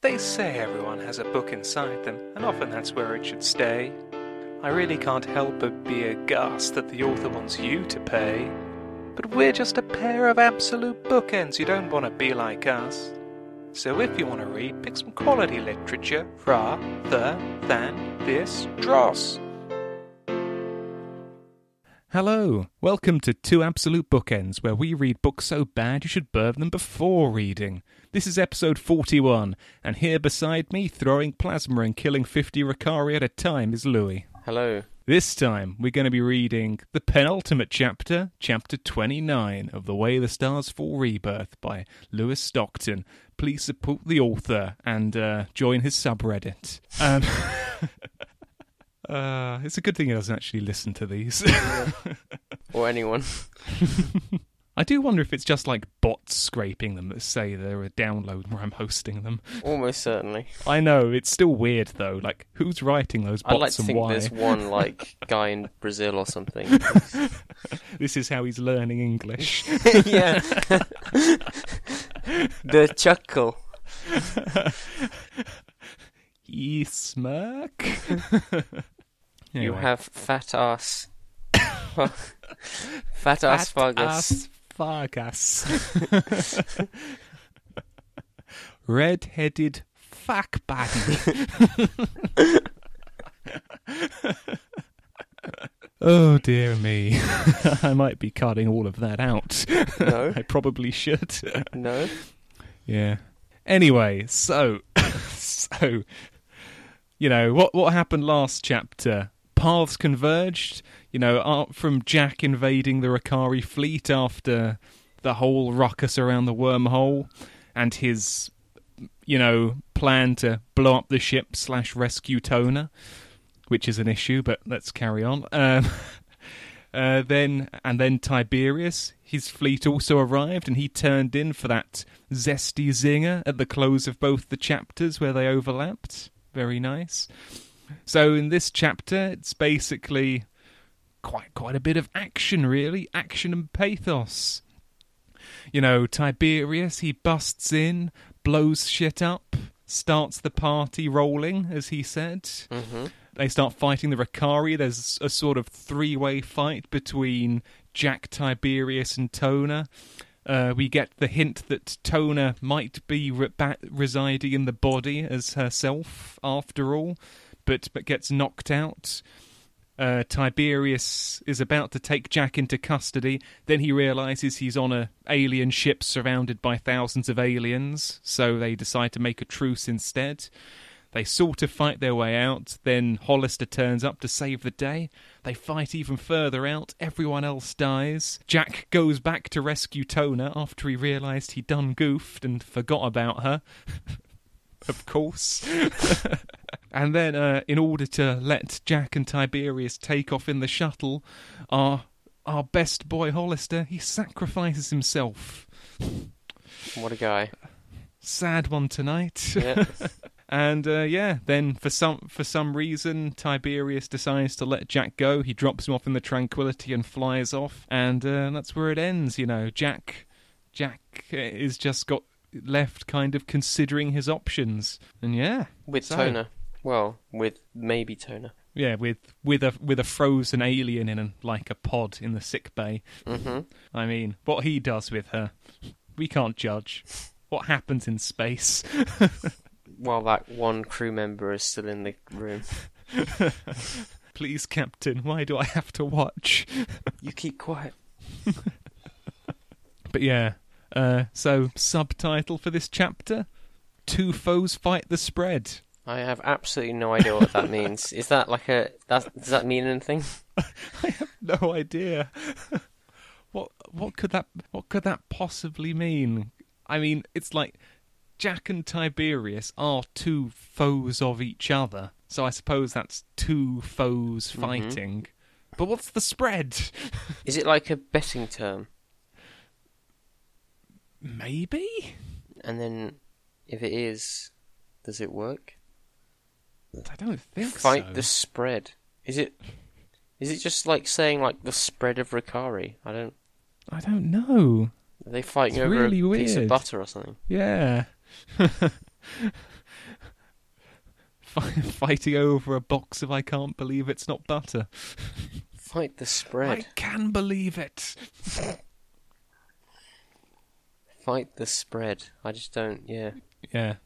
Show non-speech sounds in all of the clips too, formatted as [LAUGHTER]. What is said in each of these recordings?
They say everyone has a book inside them, and often that's where it should stay. I really can't help but be aghast that the author wants you to pay. But we're just a pair of absolute bookends, you don't want to be like us. So if you want to read, pick some quality literature rather than this dross. Hello, welcome to Two Absolute Bookends, where we read books so bad you should burn them before reading. This is episode 41, and here beside me, throwing plasma and killing 50 Rokarii at a time, is Louis. Hello. This time, we're going to be reading the penultimate chapter, chapter 29 of The Way the Stars Fall Rebirth by Lewis Stockton. Please support the author and uh, join his subreddit. Um, [LAUGHS] uh, it's a good thing he doesn't actually listen to these. Or anyone. [LAUGHS] I do wonder if it's just like bots scraping them that say they're a download where I'm hosting them. Almost certainly. I know, it's still weird though. Like, who's writing those bots I'd like to and think why? there's one [LAUGHS] like guy in Brazil or something. [LAUGHS] This is how he's learning English. yeah. the chuckle. Ye smirk. You have [LAUGHS] [LAUGHS] fat ass. fat ass fungus. Fargus. [LAUGHS] Red-headed fuck buddy. oh dear me. I might be cutting all of that out. No. I probably should. No. Yeah. Anyway, so so you know what what happened last chapter? Paths converged. You know, uh, from Jack invading the Rokarii fleet after the whole ruckus around the wormhole, and his you know plan to blow up the ship slash rescue Tona, which is an issue. But let's carry on. [LAUGHS] Um, uh, then and then Tiberius, his fleet also arrived, and he turned in for that zesty zinger at the close of both the chapters where they overlapped. Very nice. So in this chapter, it's basically quite quite a bit of action, really, action and pathos. You know, Tiberius he busts in, blows shit up, starts the party rolling, as he said hmm they start fighting the Rokarii. There's a sort of three way fight between Jack, Tiberius, and Tona. Uh, we get the hint that Tona might be re- residing in the body as herself, after all, but but gets knocked out. Uh, Tiberius is about to take Jack into custody. Then he realizes he's on a alien ship surrounded by thousands of aliens, so they decide to make a truce instead. They sort of fight their way out. Then Hollister turns up to save the day. They fight even further out. Everyone else dies. Jack goes back to rescue Tona after he realised he'd done goofed and forgot about her. [LAUGHS] [LAUGHS] of course. [LAUGHS] and then, uh, in order to let Jack and Tiberius take off in the shuttle, our our best boy Hollister he sacrifices himself. What a guy. Sad one tonight. Yeah. [LAUGHS] And uh, yeah, then for some for some reason, Tiberius decides to let Jack go. He drops him off in the Tranquility and flies off, and uh, that's where it ends. You know, Jack Jack uh, is just got left kind of considering his options, and yeah, With So- Tona. Well, with maybe Tona. yeah, with with a with a frozen alien in a, like a pod in the sick bay. hmm I mean, what he does with her, we can't judge. What happens in space? [LAUGHS] While that one crew member is still in the room. [LAUGHS] Please, Captain, why do I have to watch? You keep quiet. [LAUGHS] But yeah, uh, so subtitle for this chapter: Two foes fight the spread. I have absolutely no idea what that means. Is that like a? That, does that mean anything? [LAUGHS] I have no idea. [LAUGHS] what what could that what could that possibly mean? I mean, it's like Jack and Tiberius are two foes of each other, so I suppose that's two foes Mhm. fighting. But what's the spread? [LAUGHS] Is it like a betting term? Maybe. And then, if it is, does it work? I don't think Fight so. the spread. Is it? Is it just like saying like the spread of Rokarii? I don't. I don't know. Are they fighting It's over really a piece of butter or something? Yeah. [LAUGHS] fighting over a box of I can't believe it's not butter. Fight the spread. I can believe it. [LAUGHS] Fight the spread. I just don't. Yeah. Yeah,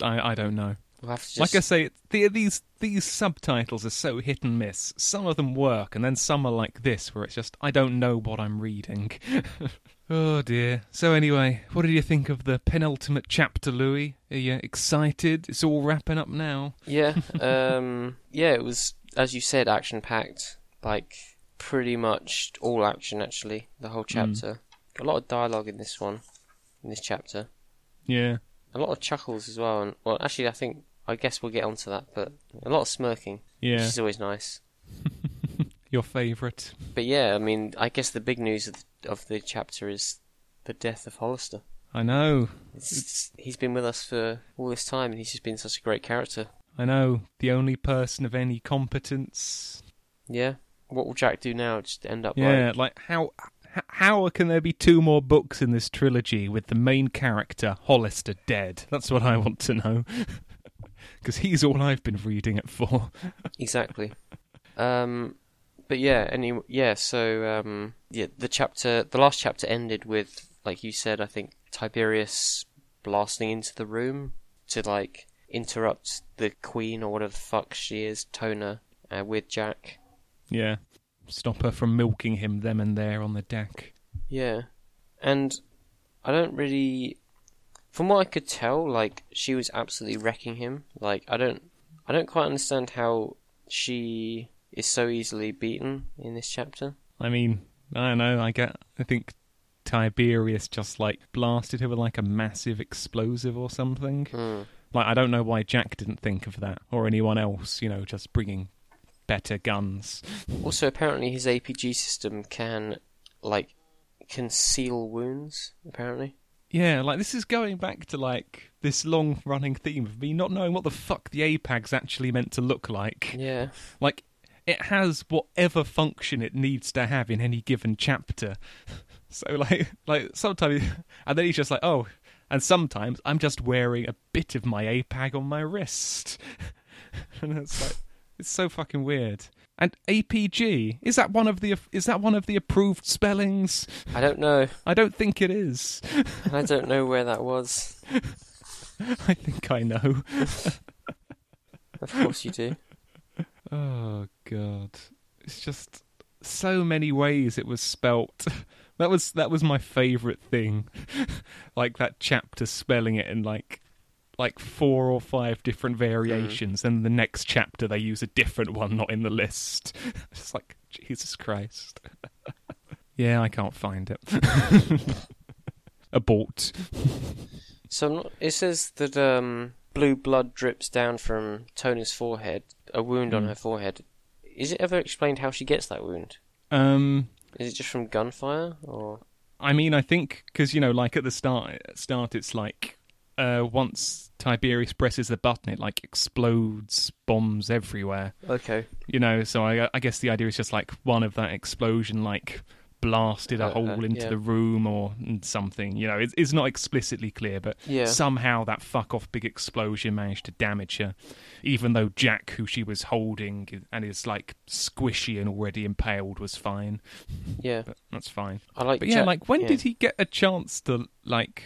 I I don't know. We'll just. Like I say, the, these these subtitles are so hit and miss. Some of them work, and then some are like this, where it's just I don't know what I'm reading. [LAUGHS] oh dear. So anyway, what did you think of the penultimate chapter, Louis? Are you excited? It's all wrapping up now. Yeah. [LAUGHS] Um. yeah. It was, as you said, action packed. Like pretty much all action. Actually, the whole chapter. A lot of dialogue in this one. In this chapter. Yeah. A lot of chuckles as well. And well, actually, I think I guess we'll get onto that. But a lot of smirking, which Yeah. is always nice. [LAUGHS] Your favourite? But yeah, I mean, I guess the big news of the, of the chapter is the death of Hollister. I know. It's, he's been with us for all this time, and he's just been such a great character. I know. The only person of any competence. Yeah. What will Jack do now? Just end up Yeah, like like how how can there be two more books in this trilogy with the main character Hollister dead? That's what I want to know. [LAUGHS] Because he's all I've been reading it for. [LAUGHS] exactly. Um, but yeah, any yeah. So um, yeah, the chapter, the last chapter ended with, like you said, I think Tiberius blasting into the room to like interrupt the queen or whatever the fuck she is, Tona, uh, with Jack. Yeah, stop her from milking him them and there on the deck. Yeah, and I don't really, from what I could tell, like she was absolutely wrecking him. Like I don't, I don't quite understand how she is so easily beaten in this chapter. I mean, I don't know. I get. I think Tiberius just like blasted her with like a massive explosive or something. Hmm. Like I don't know why Jack didn't think of that or anyone else. You know, just bringing better guns. Also, apparently his APG system can like conceal wounds. Apparently, Yeah, like this is going back to like this long running theme of me not knowing what the fuck the APAG's actually meant to look like. yeah, Like it has whatever function it needs to have in any given chapter. [LAUGHS] So like like sometimes and then he's just like, "Oh, and sometimes I'm just wearing a bit of my APAG on my wrist." [LAUGHS] and it's like it's so fucking weird. And APG is that one of the is that one of the approved spellings? I don't know, I don't think it is. and [LAUGHS] I don't know where that was. [LAUGHS] I think I know. [LAUGHS] Of course you do. Oh god, it's just so many ways it was spelt. That was that was my favourite thing, like that chapter spelling it in like like four or five different variations, and the next chapter they use a different one not in the list. [LAUGHS] It's like Jesus Christ. [LAUGHS] yeah, I can't find it. [LAUGHS] Abort. So not, it says that um, blue blood drips down from Tona's forehead, a wound on Hmm. her forehead. Is it ever explained how she gets that wound? Um, Is it just from gunfire, or I mean, I think because you know, like at the start, start it's like uh, once Tiberius presses the button, it like explodes bombs everywhere. okay? You know, so I, I guess the idea is just like one of that explosion, like blasted a Uh, uh, hole into yeah. the room or something. You know, it's, it's not explicitly clear, but Yeah. somehow that fuck off big explosion managed to damage her. Even though Jack, who she was holding and is like squishy and already impaled, was fine. Yeah, But that's fine. I like. But yeah, like when yeah. did he get a chance to like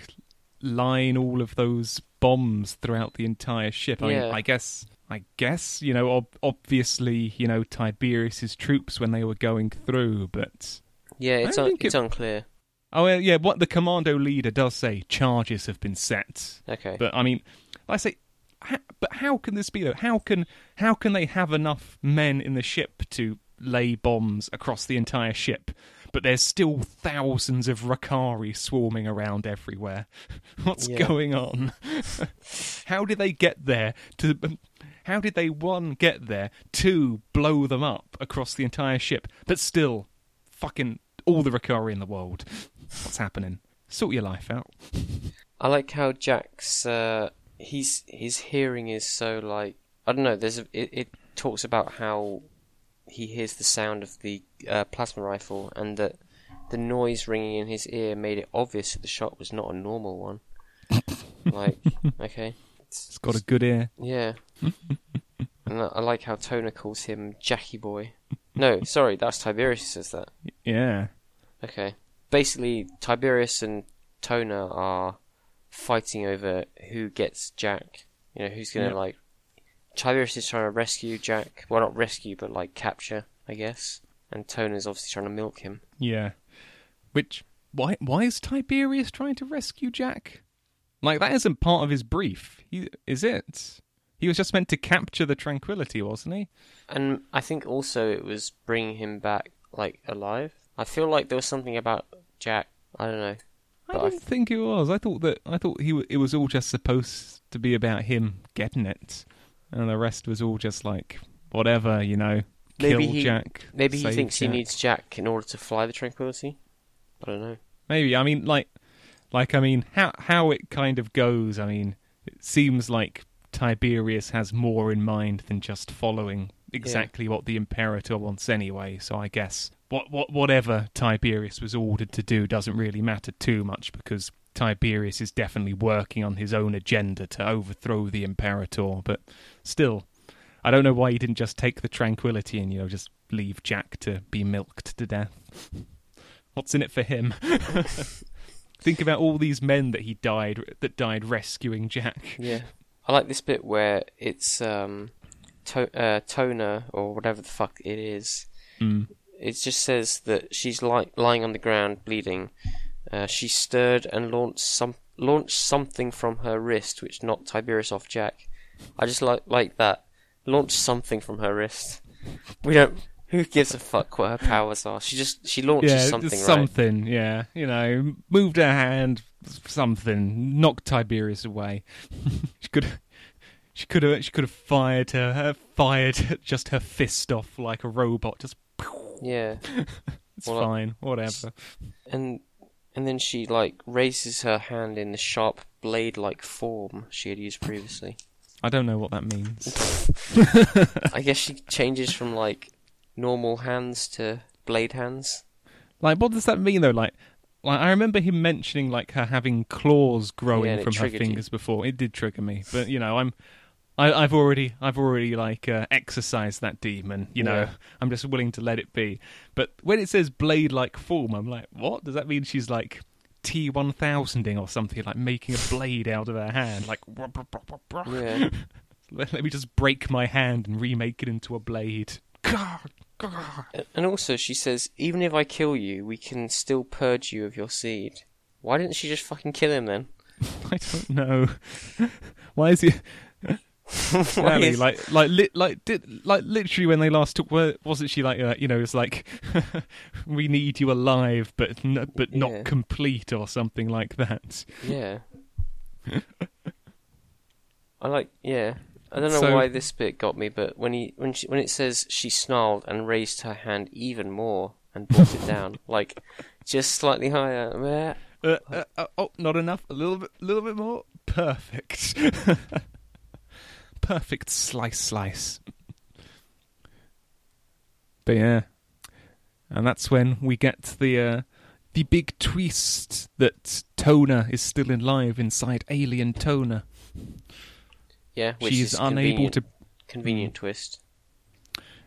line all of those bombs throughout the entire ship? I mean, I guess, I guess you know, ob- obviously, you know, Tiberius's troops when they were going through, but Yeah, it's un- it's it- unclear. oh yeah, yeah, what the commando leader does say, charges have been set. Okay. But I mean, I say, ha- but how can this be though? How can how can they have enough men in the ship to lay bombs across the entire ship? But there's still thousands of Rokarii swarming around everywhere. [LAUGHS] What's Yeah. going on? [LAUGHS] how did they get there? To how did they one get there? Two blow them up across the entire ship, but still, fucking all the Rokarii in the world. What's happening? Sort your life out. I like how Jack's uh, he's his hearing is so like I don't know. There's a, it, it talks about how he hears the sound of the uh, plasma rifle and that the noise ringing in his ear made it obvious that the shot was not a normal one. [LAUGHS] like okay, It's got a good ear. yeah. [LAUGHS] And I I like how Tona calls him Jackie Boy. No, sorry, that's Tiberius who says that. Yeah. Okay. Basically, Tiberius and Tona are fighting over who gets Jack. You know, who's gonna Yeah. like. Tiberius is trying to rescue Jack. Well, not rescue, but like capture, I guess. And Tona's obviously trying to milk him. Yeah. Which why why is Tiberius trying to rescue Jack? Like that isn't part of his brief. He, is it? He was just meant to capture the tranquility, wasn't he? And I think also it was bringing him back, like, alive. I feel like there was something about Jack. I don't know. I But I think it was. I thought that I thought he w- it was all just supposed to be about him getting it, and the rest was all just like whatever, you know. Maybe kill he- Jack. Maybe he thinks he needs Jack in order to fly the Tranquility. I don't know. Maybe I mean like like I mean how how it kind of goes. I mean it seems like Tiberius has more in mind than just following exactly what the imperator wants anyway. So I guess what what whatever Tiberius was ordered to do doesn't really matter too much because Tiberius is definitely working on his own agenda to overthrow the imperator. But still, I don't know why he didn't just take the tranquility and you know just leave Jack to be milked to death. What's in it for him? [LAUGHS] Think about all these men that he died that died rescuing Jack. Yeah. I like this bit where it's um, to- uh, Tona or whatever the fuck it is. Mm. It just says that she's li- lying on the ground bleeding. Uh, she stirred and launched some launched something from her wrist, which knocked Tiberius off Jack. I just like like that. Launched something from her wrist. We don't. Who gives a fuck what her powers are? She just she launches Yeah, something, just right? something. Yeah, you know, moved her hand, something, knocked Tiberius away. [LAUGHS] she could, she could have, she could have fired her, her, fired just her fist off like a robot. Just, Yeah. [LAUGHS] it's Well, uh, fine, whatever. and and then she like raises her hand in the sharp blade-like form she had used previously. I don't know what that means. [LAUGHS] I guess she changes from like normal hands to blade hands. Like, what does that mean though? Like, like I remember him mentioning like her having claws growing Yeah, and it from her triggered you. fingers before. It did trigger me, but you know, I'm, I, I've already, I've already like uh, exercised that demon. You know, Yeah. I'm just willing to let it be. But when it says blade-like form, I'm like, what does that mean? She's like T1000ing or something, like making a blade out of her hand, like. [LAUGHS] Yeah. [LAUGHS] Let, let me just break my hand and remake it into a blade. A- and also she says, even if I kill you, we can still purge you of your seed. Why didn't she just fucking kill him then? [LAUGHS] I don't know. Why is he? [LAUGHS] Is- like, like, li- like, did, like, literally, when they last took, wa- wasn't she like, uh, you know, it's like, [LAUGHS] we need you alive, but but Yeah. not complete, or something like that. Yeah. [LAUGHS] I like yeah. I don't know So- why this bit got me, but when he when she when it says she snarled and raised her hand even more and brought it down, like just slightly higher. Uh, uh, uh, oh, not enough. A little bit, a little bit more. Perfect. Perfect slice, slice. But yeah, and that's when we get the uh, the big twist that Tona is still alive inside Alien Tona. Yeah, which She's is unable convenient, to. convenient twist.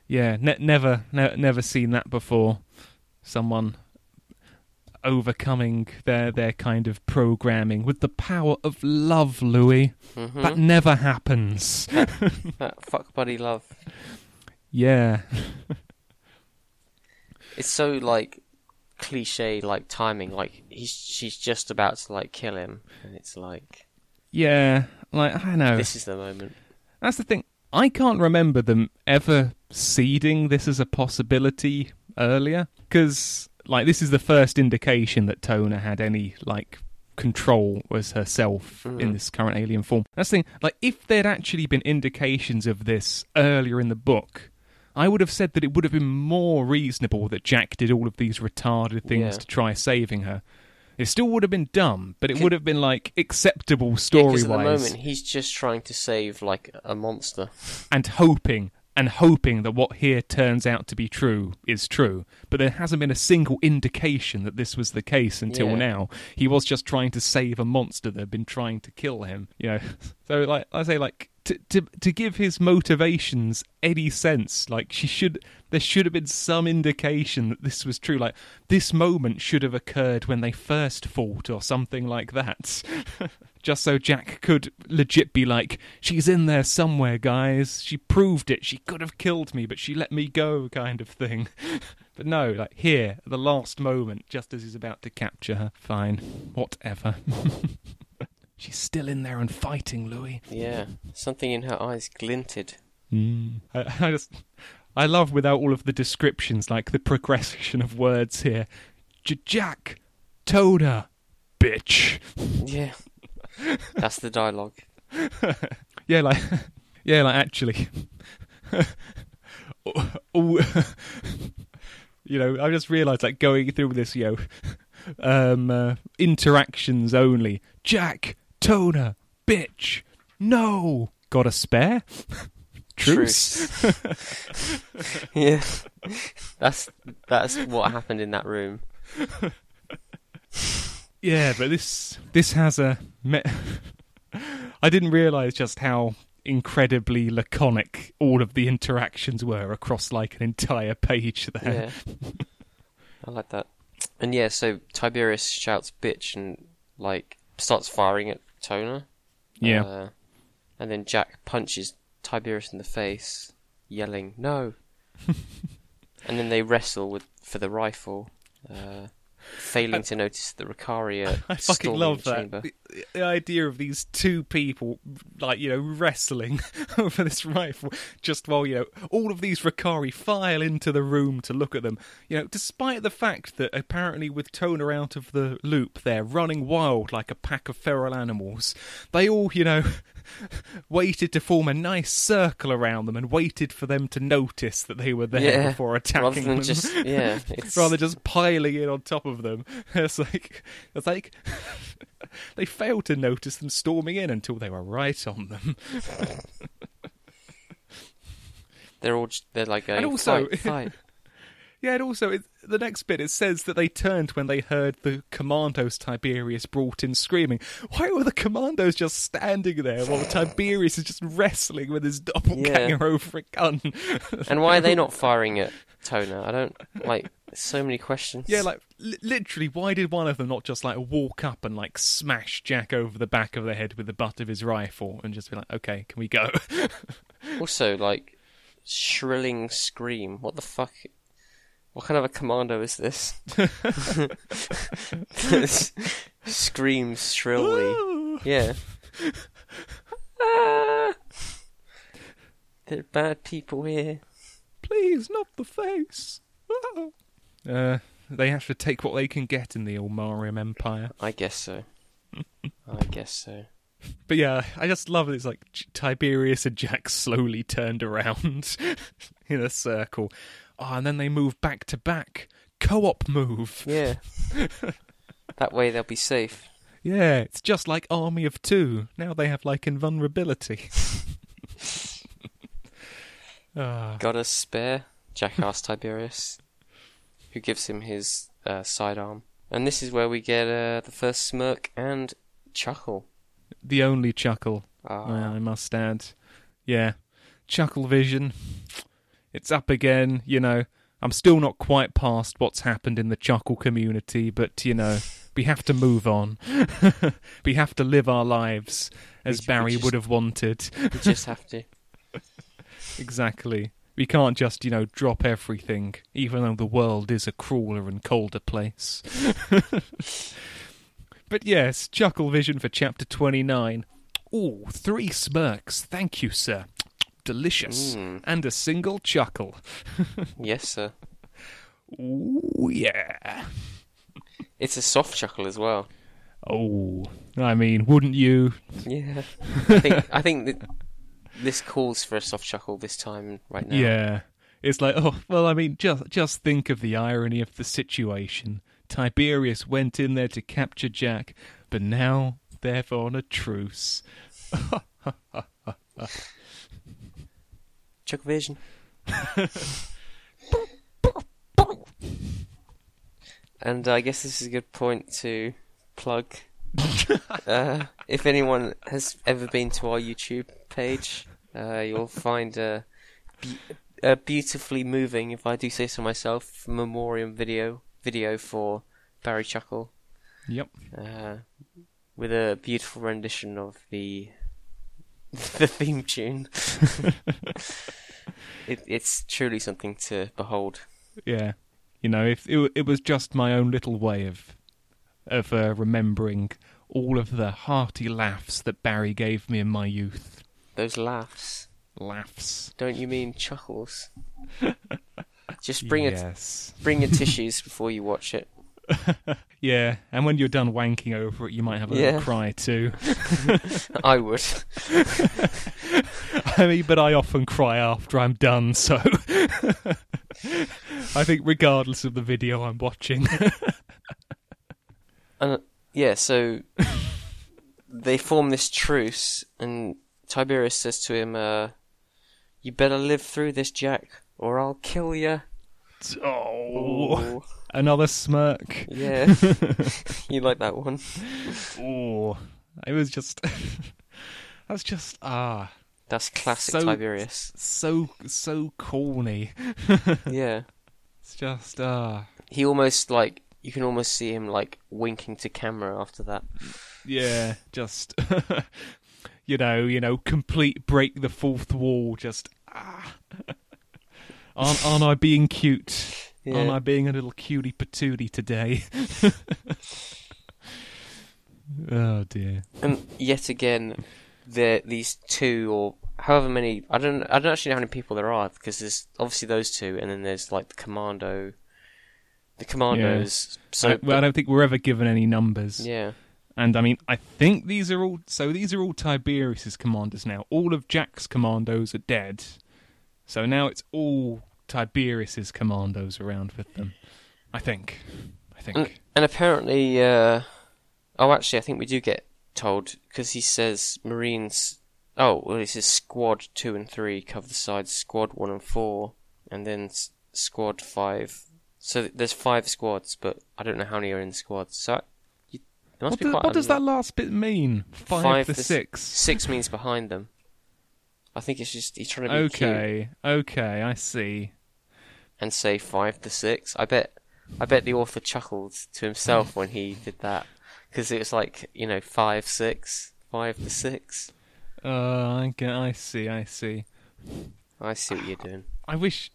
Yeah, ne- never, ne- never seen that before. Someone overcoming their their kind of programming with the power of love, Louis. hmm That never happens. [LAUGHS] That fuck buddy love. yeah. [LAUGHS] It's so like cliche, like timing. Like he's she's just about to like kill him, and it's like Yeah. Like, I know. this is the moment. That's the thing. I can't remember them ever seeding this as a possibility earlier. Because, like, this is the first indication that Tona had any, like, control as herself in Mhm. this current alien form. That's the thing. Like, if there'd actually been indications of this earlier in the book, I would have said that it would have been more reasonable that Jack did all of these retarded things Yeah. to try saving her. It still would have been dumb, but it would have been like acceptable story Yeah, story 'cause at the moment he's just trying to save like a monster. and hoping and hoping that what here turns out to be true is true. But there hasn't been a single indication that this was the case until Yeah. now. He was just trying to save a monster that had been trying to kill him. You know, [LAUGHS] so like I say, like to, to to give his motivations any sense. Like she should, there should have been some indication that this was true. Like this moment should have occurred when they first fought, or something like that. [LAUGHS] Just so Jack could legit be like, "She's in there somewhere, guys. She proved it. She could have killed me, but she let me go," kind of thing. [LAUGHS] But no, like here, at the last moment, just as he's about to capture her. Fine, whatever. [LAUGHS] She's still in there and fighting, Louis. Yeah, something in her eyes glinted. Mm. I, I just, I love without all of the descriptions, like the progression of words here. Jack, Tona, bitch. Yeah, [LAUGHS] that's the dialogue. [LAUGHS] yeah, like, [LAUGHS] yeah, like actually. all, you know, I just realised like going through this, you know, um, uh, interactions only. Jack, Tona, bitch, no, got a spare? Truce. yeah, that's that's what happened in that room. Yeah, but this this has a. Me- [LAUGHS] I didn't realise just how incredibly laconic all of the interactions were across like an entire page there. Yeah, [LAUGHS] I like that. And yeah, so Tiberius shouts "bitch" and like starts firing at Tona. Yeah. Uh, and then Jack punches Tiberius in the face, yelling "No!" [LAUGHS] and then they wrestle with for the rifle, uh, failing to notice the Ricaria. [LAUGHS] I fucking love the that. The, the idea of these two people, like, you know, wrestling [LAUGHS] over this rifle, just while, you know, all of these Rokarii file into the room to look at them. You know, despite the fact that apparently with Tona out of the loop, they're running wild like a pack of feral animals. They all, you know, [LAUGHS] waited to form a nice circle around them and waited for them to notice that they were there Yeah, before attacking Rather than them. just [LAUGHS] yeah, it's rather just piling in on top of them. [LAUGHS] It's like it's like they failed to notice them storming in until they were right on them. they're all just, they're like going And also- fight, fight. Yeah, and also it, the next bit it says that they turned when they heard the commandos Tiberius brought in screaming. Why were the commandos just standing there while Tiberius is just wrestling with his doppelganger over a gun? [LAUGHS] And why are they not firing at Tona? I don't like. So many questions. Yeah, like li- literally, why did one of them not just like walk up and like smash Jack over the back of the head with the butt of his rifle and just be like, "Okay, can we go?" [LAUGHS] Also, like shrilling scream. What the fuck? What kind of a commando is this? This [LAUGHS] [LAUGHS] Screams shrilly. Yeah. Ah! There are bad people here. Please, not the face. uh, they have to take what they can get in the Ilmarium Empire. I guess so. I guess so. [LAUGHS] But yeah, I just love it. It's like Tiberius and Jack slowly turned around in a circle. Oh, and then they move back to back. Co op move. Yeah. [LAUGHS] that way they'll be safe. Yeah, it's just like Army of Two. Now they have like invulnerability. [LAUGHS] Ah, Got a spare? Jack asks Tiberius, who gives him his uh, sidearm. And this is where we get uh, the first smirk and chuckle. the only chuckle, Ah, I must add. Yeah, chuckle vision. It's up again, you know. I'm still not quite past what's happened in the chuckle community, but you know, we have to move on. [LAUGHS] we have to live our lives as We- we Barry just- would have wanted. we just have to. [LAUGHS] Exactly. We can't just, you know, drop everything, even though the world is a crueler and colder place. [LAUGHS] but yes, Chuckle Vision for chapter 29. Ooh, three smirks. Thank you, sir. Delicious. Mm. And a single chuckle. Yes, sir. Ooh, yeah. It's a soft chuckle as well. Oh, I mean, wouldn't you? Yeah. [LAUGHS] I think I think that this calls for a soft chuckle this time right now. Yeah. It's like, oh, well, I mean, just just think of the irony of the situation. Tiberius went in there to capture Jack, but now they're on a truce. [LAUGHS] Chuck Vision. and I guess this is a good point to plug. [LAUGHS] uh, if anyone has ever been to our YouTube page. Uh, you'll find a, be- a beautifully moving, if I do say so myself, memoriam video video for Barry Chuckle. Yep. Uh, with a beautiful rendition of the [LAUGHS] the theme tune. [LAUGHS] it, it's truly something to behold. Yeah. You know, if it, it was just my own little way of of uh, remembering all of the hearty laughs that Barry gave me in my youth. Those laughs. Laughs. Don't you mean chuckles? [LAUGHS] Just bring it. yes. Bring your tissues before you watch it. [LAUGHS] Yeah, and when you're done wanking over it, you might have a Yeah. little cry too. [LAUGHS] I would. [LAUGHS] I mean, but I often cry after I'm done, so I think regardless of the video I'm watching. And yeah, so they form this truce, and Tiberius says to him, uh, "You better live through this, Jack, or I'll kill you." oh, another smirk. yeah, [LAUGHS] you like that one? Oh, it was just. [LAUGHS] That's just ah, That's classic So- Tiberius. so so corny. [LAUGHS] Yeah, It's just ah, he almost like you can almost see him like winking to camera after that. yeah, just you know, you know, complete break the fourth wall. Just ah, aren't aren't I being cute? Aren't I being a little cutie patootie today? [LAUGHS] oh dear. And yet again, there these two or however many I don't I don't actually know how many people there are because there's obviously those two and then there's like the commando, the commandos. So I, well, I don't think we're ever given any numbers. yeah, And I mean, I think these are all. So these are all Tiberius's commanders now. All of Jack's commandos are dead. So now it's all Tiberius's commandos around with them. I think. I think. and, and apparently, uh, oh actually I think we do get told because he says Marines. Oh, well, he says Squad two and three cover the sides. Squad one and four, and then s- Squad five. So there's five squads, but I don't know how many are in squads. So you, what do- what does that last bit mean? Five, Five to six. Six means behind them. I think it's just he's trying to be cute Okay. Okay. I see. And say five to six. I bet, I bet the author chuckled to himself when he did that because it was like you know five six, five to six. Uh, I, get, I see. I see. I see what you're doing. [SIGHS] I wish.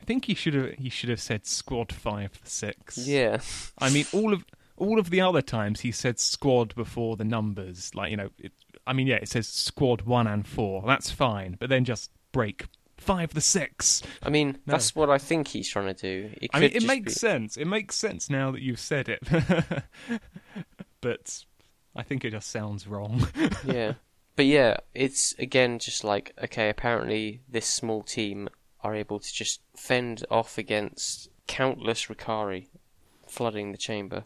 I think he should have. He should have said squad five to six. Yeah, I mean, all of all of the other times he said squad before the numbers. Like you know, it, I mean, yeah, it says squad one and four. That's fine, but then just break five to six. I mean No. that's what I think he's trying to do. It I mean, it makes be- sense. It makes sense now that you've said it, [LAUGHS] but I think it just sounds wrong. [LAUGHS] yeah, but yeah, it's again just like okay. Apparently, this small team are able to just fend off against countless Rokarii flooding the chamber.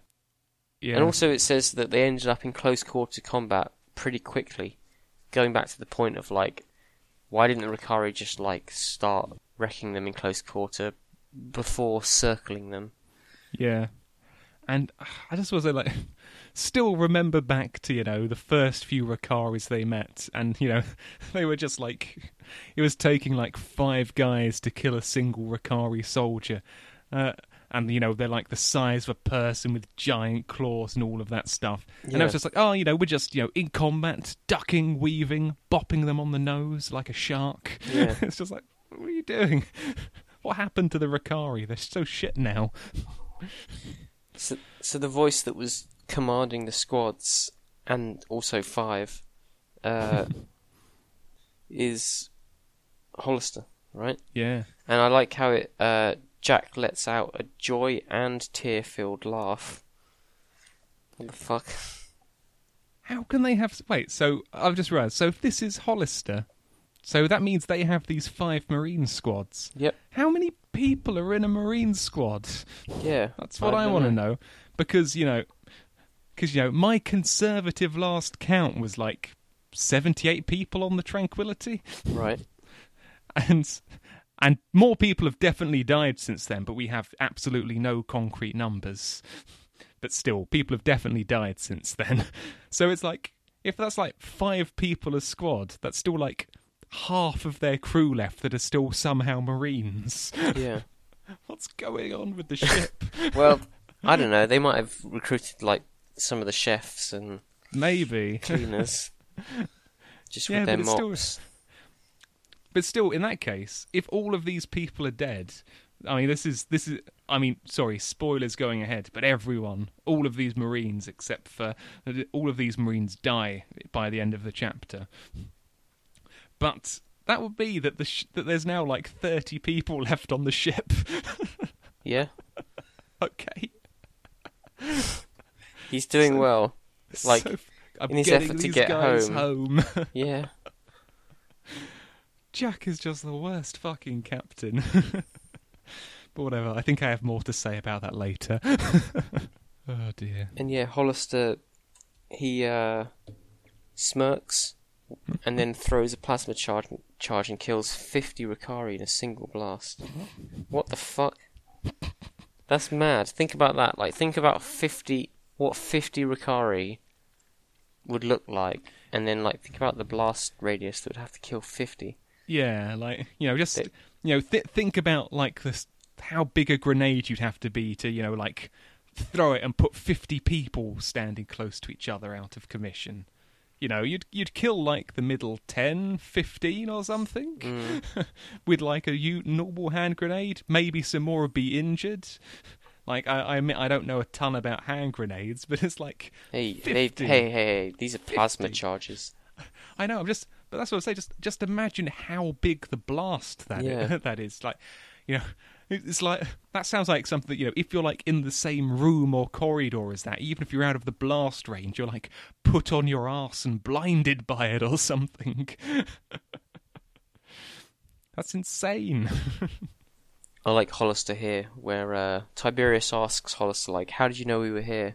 yeah, And also, it says that they ended up in close quarter combat pretty quickly. Going back to the point of like, why didn't the Rokarii just like start wrecking them in close quarter before circling them? Yeah. And I just was like, [LAUGHS] still remember back to, you know, the first few Rakaris they met. And, you know, [LAUGHS] they were just like, [LAUGHS] it was taking like five guys to kill a single Rokarii soldier. Uh, and, you know, they're like the size of a person with giant claws and all of that stuff. And I was just like, oh, you know, we're just, you know, in combat, ducking, weaving, bopping them on the nose like a shark. Yeah. [LAUGHS] it's just like, what are you doing? [LAUGHS] What happened to the Rokarii? They're so shit now. So, so the voice that was commanding the squads and also five uh, [LAUGHS] is Hollister, right? Yeah. And I like how it uh, Jack lets out a joy and tear-filled laugh. What the fuck? How can they have? Wait, so I've just realised. So if this is Hollister, so that means they have these five Marine squads. Yep. How many people are in a Marine squad? Yeah. [LAUGHS] That's what I, don't want to know. Because you know, because you know, my conservative last count was like seventy-eight people on the Tranquility, Right. [LAUGHS] and and more people have definitely died since then. But we have absolutely no concrete numbers. [LAUGHS] But still, people have definitely died since then. [LAUGHS] So it's like if that's like five people a squad, that's still like half of their crew left that are still somehow Marines. [LAUGHS] Yeah. What's going on with the ship? Well, I don't know. They might have recruited like some of the chefs and Maybe. cleaners, just Yeah, with their it's still- mops. But still, in that case, if all of these people are dead, I mean, this is this is. I mean, sorry, spoilers going ahead, but everyone, all of these Marines, except for all of these Marines, die by the end of the chapter. But that would be that the sh- that there's now like thirty people [LAUGHS] left on the ship. [LAUGHS] Yeah, okay, he's doing So- well. [LAUGHS] Like, So, I'm in his getting effort to get home. home. Yeah, Jack is just the worst fucking captain. [LAUGHS] but whatever, I think I have more to say about that later. [LAUGHS] oh dear. and yeah, Hollister, he uh, smirks and then throws a plasma charge, charge and kills 50 Rokarii in a single blast. What the fuck? That's mad. Think about that. Like, think about 50, what 50 Rokarii would look like, and then, like, think about the blast radius that would have to kill 50. Yeah, like you know, just you know, th- think about like this, how big a grenade you'd have to be to you know, like throw it and put fifty people standing close to each other out of commission. You know, you'd you'd kill like the middle 10, 15 or something Mm. [LAUGHS] with like a u- normal hand grenade. Maybe some more would be injured. Like I, I admit I don't know a ton about hand grenades, but it's like Hey, hey, 50. hey, hey, hey, these are plasma 50. charges. [LAUGHS] I know. I'm just, but that's what I say. Just, just imagine how big the blast that Yeah. [LAUGHS] that is. Like, you know, it's like that sounds like something. You know, if you're like in the same room or corridor as that, even if you're out of the blast range, you're like put on your ass and blinded by it or something. [LAUGHS] that's insane. [LAUGHS] I like Hollister here, where uh, Tiberius asks Hollister, like, how did you know we were here?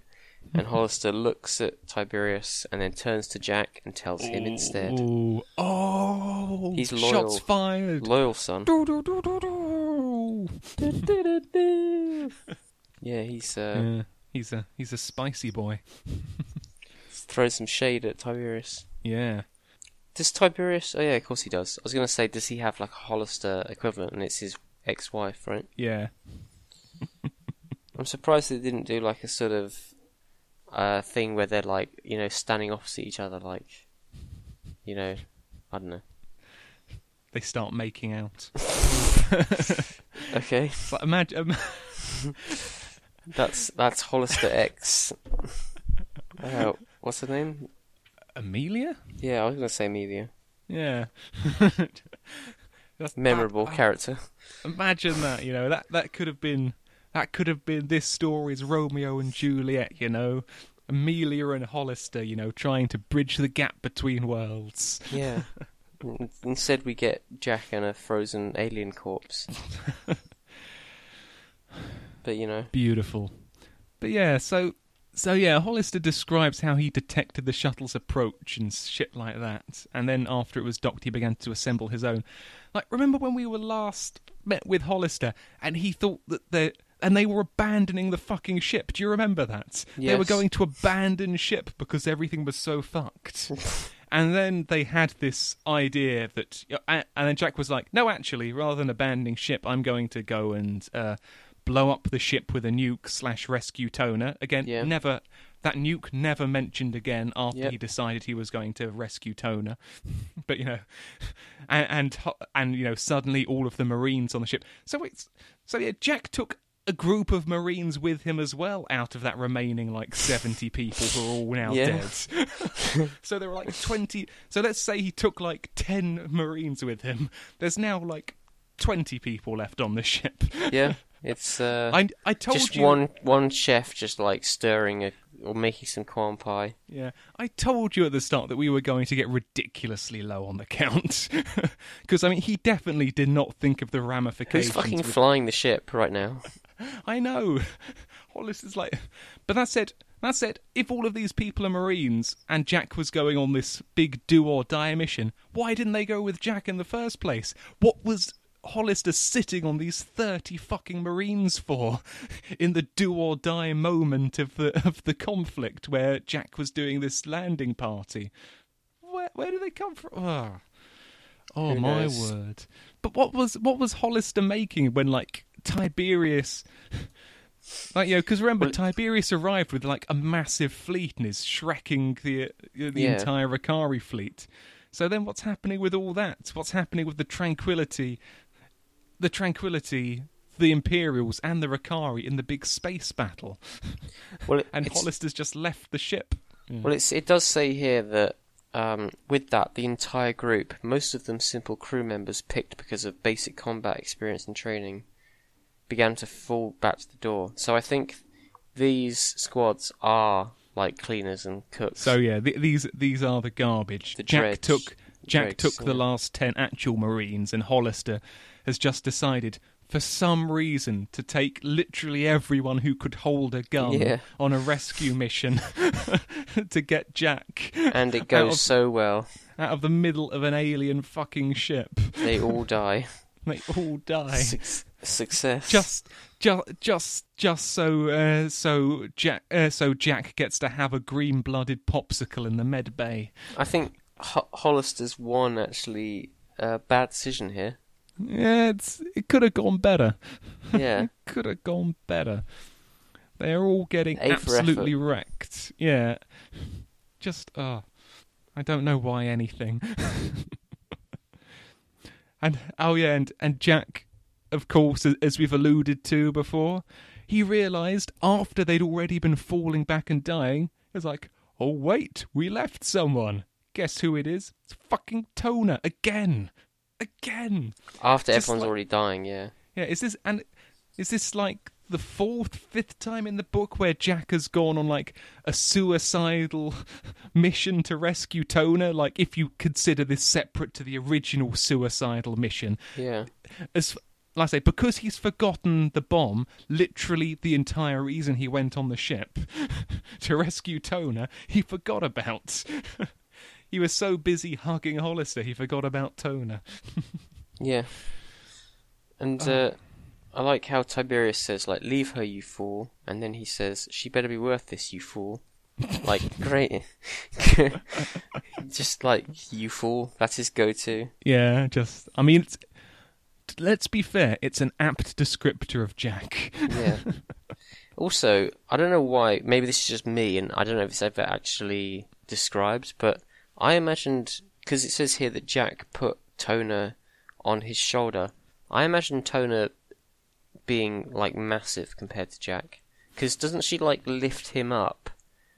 And Hollister looks at Tiberius and then turns to Jack and tells him instead. Ooh. Oh, He's Shots loyal. fired. Loyal son. Do, do, do, do, do. [LAUGHS] Yeah, he's uh, Yeah, he's a he's a spicy boy. throws some shade at Tiberius. Yeah. Does Tiberius? Oh yeah, of course he does. I was gonna say, does he have like a Hollister equivalent, and it's his ex-wife, right? Yeah. I'm surprised they didn't do like a sort of uh, thing where they're like, you know, standing opposite each other, like, you know, I don't know. They start making out. [LAUGHS] Okay, But imagine, [LAUGHS] that's that's Hollister X. Uh, what's her name? Amelia? Yeah, I was gonna say Amelia. Yeah. [LAUGHS] That's- Memorable that- character. Imagine that, you know, that that could have been that could have been this story's Romeo and Juliet, you know. Amelia and Hollister, you know, trying to bridge the gap between worlds. Yeah. [LAUGHS] Instead, we get Jack and a frozen alien corpse. [LAUGHS] but you know, Beautiful. But yeah, so so yeah, Hollister describes how he detected the shuttle's approach and shit like that. And then after it was docked, he began to assemble his own. Like, remember when we were last met with Hollister and he thought that they and they were abandoning the fucking ship. Do you remember that? They were going to abandon ship because everything was so fucked. [LAUGHS] And then they had this idea that, and then Jack was like, "No, actually, rather than abandoning ship, I'm going to go and uh, blow up the ship with a nuke slash rescue Tona." Again, Yeah. never that nuke never mentioned again after Yep. he decided he was going to rescue Tona. [LAUGHS] but you know, [LAUGHS] and, and and you know, suddenly all of the Marines on the ship. So it's so yeah, Jack took a group of Marines with him as well out of that remaining like 70 people who are all now Yeah. dead. [LAUGHS] so there were like 20. So let's say he took like 10 Marines with him. There's now like 20 people left on the ship. yeah, [LAUGHS] it's uh, I I told just you one one chef just like stirring a, or making some corn pie. Yeah, I told you at the start that we were going to get ridiculously low on the count. [LAUGHS] Because, I mean, he definitely did not think of the ramifications. Who's fucking with- flying the ship right now? [LAUGHS] I know. [LAUGHS] Hollis is like. But that said, that said, if all of these people are Marines and Jack was going on this big do or die mission, why didn't they go with Jack in the first place? What was. Hollister sitting on these thirty fucking Marines for [LAUGHS] in the do or die moment of the of the conflict where Jack was doing this landing party? Where where do they come from? Ah. Oh, oh my word! But what was what was Hollister making when like Tiberius? Like you know, because remember Well- Tiberius arrived with like a massive fleet and is shrekking the the Yeah. entire Rokarii fleet. So then, what's happening with all that? What's happening with the tranquility, the tranquility, the Imperials and the Rokarii in the big space battle? Well, it, [LAUGHS] And Hollister's just left the ship. Well, it's, it does say here that um, with that, the entire group, most of them simple crew members picked because of basic combat experience and training, began to fall back to the door. So I think these squads are like cleaners and cooks. So yeah, th- these these are the garbage. The Jack dregs. took Jack Dregs, took the yeah. last ten actual Marines, and Hollister has just decided. For some reason, to take literally everyone who could hold a gun Yeah. on a rescue mission [LAUGHS] to get Jack and it goes of- so well, out of the middle of an alien fucking ship. they all die. [LAUGHS] [LAUGHS] They all die. Suc- success. Just, just, just, just so, uh, so Jack, uh, so Jack gets to have a green-blooded popsicle in the med bay. I think Ho- Hollister's one actually a bad decision here. Yeah, it's it could have gone better. [LAUGHS] Yeah. Could have gone better. They're all getting absolutely wrecked. Yeah, just uh I don't know why anything. [LAUGHS] and oh yeah, and and Jack, of course, as- we've alluded to before, he realised after they'd already been falling back and dying, it was like, oh wait, we left someone. Guess who it is? It's fucking Tona again, again. After Just everyone's like- already dying, yeah. Yeah, is this and is this like the fourth, fifth time in the book where Jack has gone on like a suicidal [LAUGHS] mission to rescue Tona? Like, if you consider this separate to the original suicidal mission, Yeah. as like I say, because he's forgotten the bomb, literally the entire reason he went on the ship [LAUGHS] to rescue Tona, he forgot about. [LAUGHS] he was so busy hugging Hollister, he forgot about Tona. Yeah. And Oh. uh, I like how Tiberius says, like, leave her, you fool. And then he says, she better be worth this, you fool. like, [LAUGHS] great. [LAUGHS] Just like, you fool. That's his go to. Yeah, just I mean, it's, let's be fair. It's an apt descriptor of Jack. Yeah. [LAUGHS] also, I don't know why, maybe this is just me, and I don't know if it's ever actually described, but I imagined, because it says here that Jack put Tona on his shoulder, I imagined Tona being, like, massive compared to Jack. Because doesn't she, like, lift him up,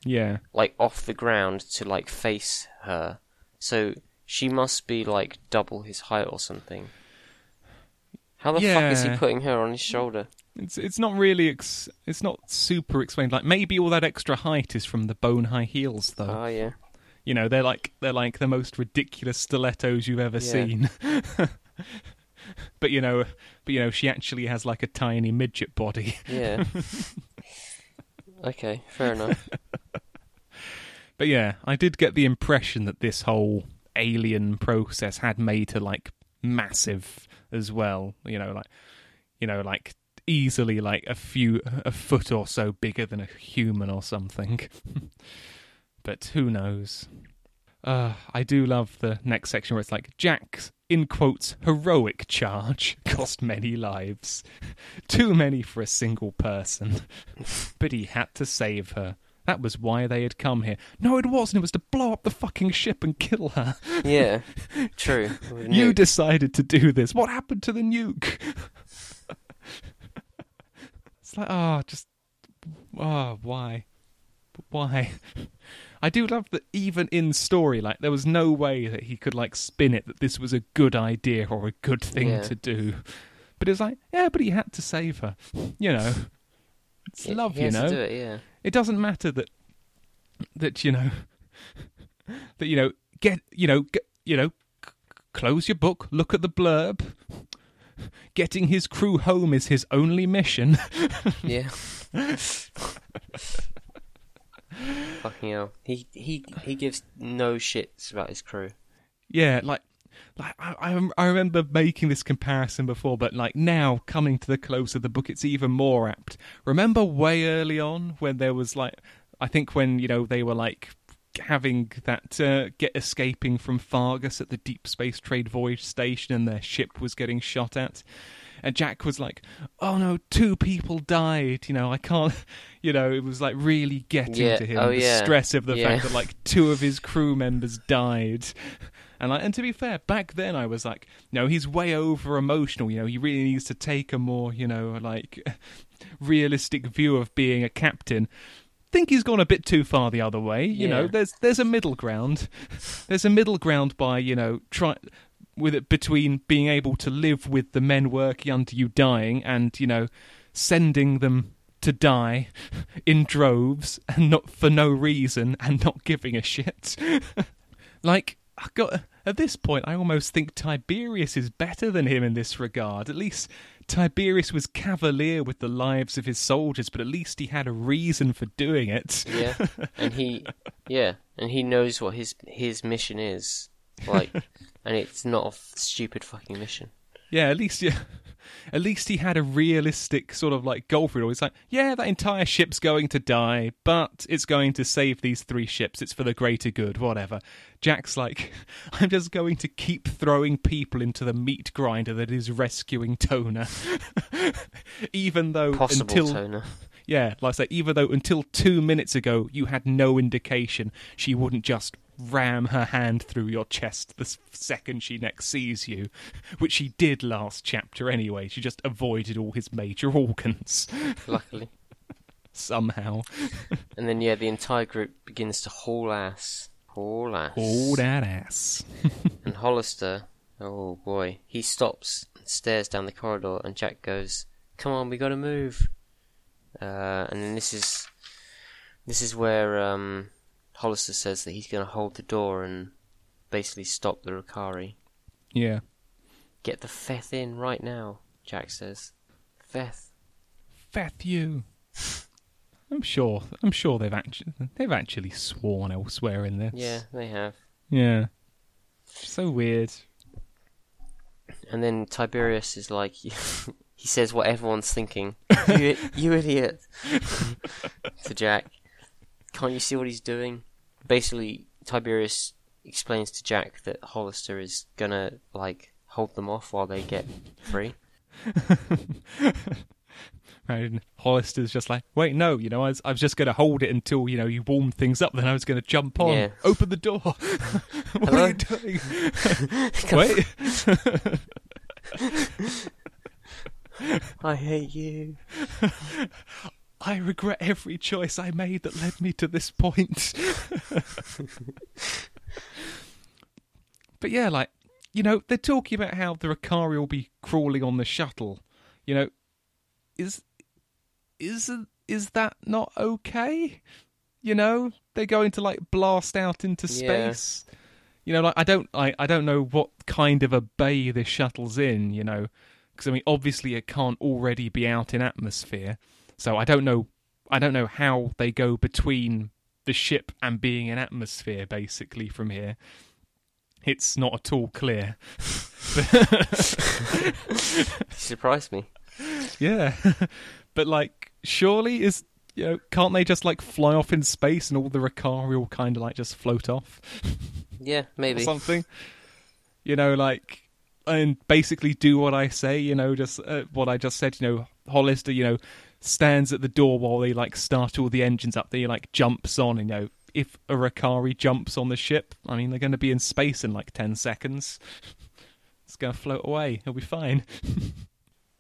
yeah, like, off the ground to, like, face her? So she must be, like, double his height or something. How the fuck is he Yeah. putting her on his shoulder? it's it's not really ex- it's not super explained. Like maybe all that extra height is from the bone high heels, though. Oh, yeah. you know, they're like they're like the most ridiculous stilettos you've ever Yeah. seen. [LAUGHS] [LAUGHS] but you know, but you know, she actually has like a tiny midget body. Yeah. [LAUGHS] okay, fair enough. [LAUGHS] But yeah, I did get the impression that this whole alien process had made her like massive as well. You know, like you know, like easily like a few a foot or so bigger than a human or something. but who knows? Uh, I do love the next section where it's like Jack's in quotes heroic charge [LAUGHS] cost many lives, [LAUGHS] too many for a single person, [LAUGHS] but he had to save her. That was why they had come here. No, it wasn't. It was to blow up the fucking ship and kill her. Yeah, true. You decided to do this. What happened to the nuke? it's like, oh, just, oh, why? Why? I do love that even in story, like, there was no way that he could, like, spin it that this was a good idea or a good thing Yeah. to do. But it's like, yeah, but he had to save her. You know. It's love, he you know. do it, yeah. It doesn't matter that that you know [LAUGHS] that you know get you know get, you know c- close your book, look at the blurb. Getting his crew home is his only mission. [LAUGHS] Yeah. [LAUGHS] Fucking hell. He he he gives no shits about his crew. yeah, like like I, I remember making this comparison before, but like now coming to the close of the book, it's even more apt. Remember way early on when there was like I think when you know they were like having that uh, get escaping from Fargus at the Deep Space Trade Voyage station, and their ship was getting shot at. And Jack was like, "Oh no, two people died." You know, I can't. [LAUGHS] You know, it was like really getting Yeah, to him oh, the yeah, stress of the yeah. fact that like two of his [LAUGHS] crew members died. And like, and to be fair, back then I was like, no, he's way over emotional. You know, he really needs to take a more, you know, like [LAUGHS] realistic view of being a captain. Think he's gone a bit too far the other way. You know, there's there's a middle ground. There's a middle ground by you know try with it between being able to live with the men working under you dying and you know sending them to die [LAUGHS] in droves and not for no reason and not giving a shit. [LAUGHS] like I got at this point I almost think Tiberius is better than him in this regard. At least Tiberius was cavalier with the lives of his soldiers, but at least he had a reason for doing it. Yeah, and he, [LAUGHS] yeah, and he knows what his his mission is, like, [LAUGHS] and it's not a f- stupid fucking mission. Yeah, at least yeah. [LAUGHS] At least he had a realistic sort of like goal for it all. It's like, yeah, that entire ship's going to die, but it's going to save these three ships. It's for the greater good, whatever. Jack's like, [LAUGHS] I'm just going to keep throwing people into the meat grinder that is rescuing Tona. Even though Possible until Tona. yeah, like I say, even though until two minutes ago you had no indication she wouldn't just ram her hand through your chest the second she next sees you, which she did last chapter anyway. She just avoided all his major [LAUGHS] organs Luckily, somehow. and then yeah, the entire group begins to haul ass, haul ass. Haul that ass. [LAUGHS] And Hollister, oh boy, he stops and stares down the corridor, and Jack goes, "Come on, we got to move." Uh, and then this is this is where um, Hollister says that he's going to hold the door and basically stop the Rokarii. Yeah. Get the Feth in right now, Jack says. Feth. Feth you. [LAUGHS] I'm sure. I'm sure they've actually they've actually sworn elsewhere in this. Yeah, they have. Yeah. So weird. And then Tiberius is like, [LAUGHS] he says what everyone's thinking. [LAUGHS] You, you idiot. to Jack. Can't you see what he's doing? Basically, Tiberius explains to Jack that Hollister is gonna, like, hold them off while they get free. Right, [LAUGHS] and Hollister's just like, wait, no, you know, I was, I was just going to hold it until, you know, you warm things up, then I was going to jump on. Yeah. Open the door. [LAUGHS] what Hello? are you doing? [LAUGHS] wait. I hate you. I regret every choice I made that led me to this point. [LAUGHS] but yeah, like, you know, they're talking about how the Rokarii will be crawling on the shuttle. You know, is is is that not okay? You know, they're going to like blast out into Yeah. space. You know, like I don't, I, I don't know what kind of a bay this shuttle's in. You know, because I mean, obviously it can't already be out in atmosphere. So I don't know, I don't know how they go between the ship and being in atmosphere. Basically, from here, it's not at all clear. You [LAUGHS] surprised me. Yeah, [LAUGHS] but like, surely is you know, can't they just like fly off in space and all the Rokarii will kind of like just float off [LAUGHS] Yeah, or maybe. something? You know, like, and basically do what I say. You know, just uh, what I just said. You know, Hollister, you know, stands at the door while they like start all the engines up. They like jumps on. You know, if a Rokarii jumps on the ship, I mean, they're going to be in space in like ten seconds. [LAUGHS] It's going to float away. He'll be fine.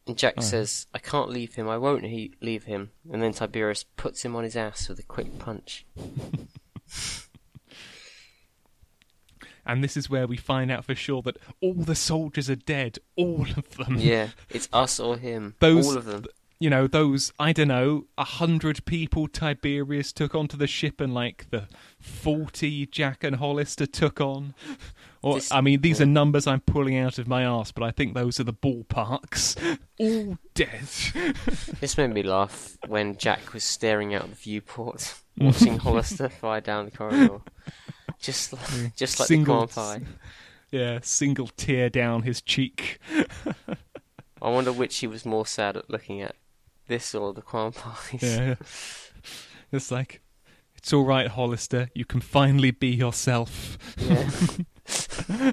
And Jack Oh. says, I can't leave him, I won't he- leave him. And then Tiberius puts him on his ass with a quick punch. [LAUGHS] And this is where we find out for sure that all the soldiers are dead. All of them. Yeah, [LAUGHS] it's us or him. Those- All of them. You know, those, I don't know, a hundred people Tiberius took onto the ship and like the 40 Jack and Hollister took on. [LAUGHS] Or, This- I mean, these yeah. are numbers I'm pulling out of my arse, but I think those are the ballparks. [LAUGHS] All dead. [LAUGHS] This made me laugh when Jack was staring out the viewport, watching Hollister fly down the corridor. Just, like- just like Single- the Quan Pie. Yeah, single tear down his cheek. I wonder which he was more sad at looking at, this or the crown pies. Yeah. It's like, it's all right, Hollister. You can finally be yourself. Yeah. [LAUGHS]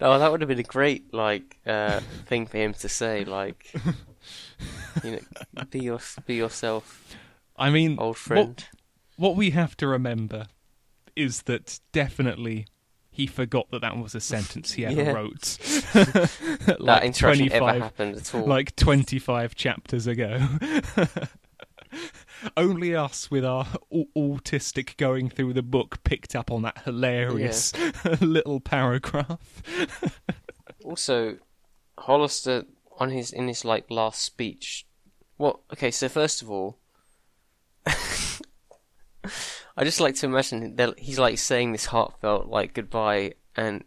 oh, that would have been a great like uh, thing for him to say. Like, you know, be your be yourself, I mean, old what, friend. what we have to remember is that definitely he forgot that that was a sentence he ever Yeah. wrote. [LAUGHS] [LAUGHS] that like interaction 25 ever happened at all. like 25 chapters ago. [LAUGHS] Only us with our au- autistic going through the book picked up on that hilarious little paragraph. Also, Hollister on his in his like last speech. What? Okay, so first of all, I just like to imagine that he's like saying this heartfelt like goodbye, and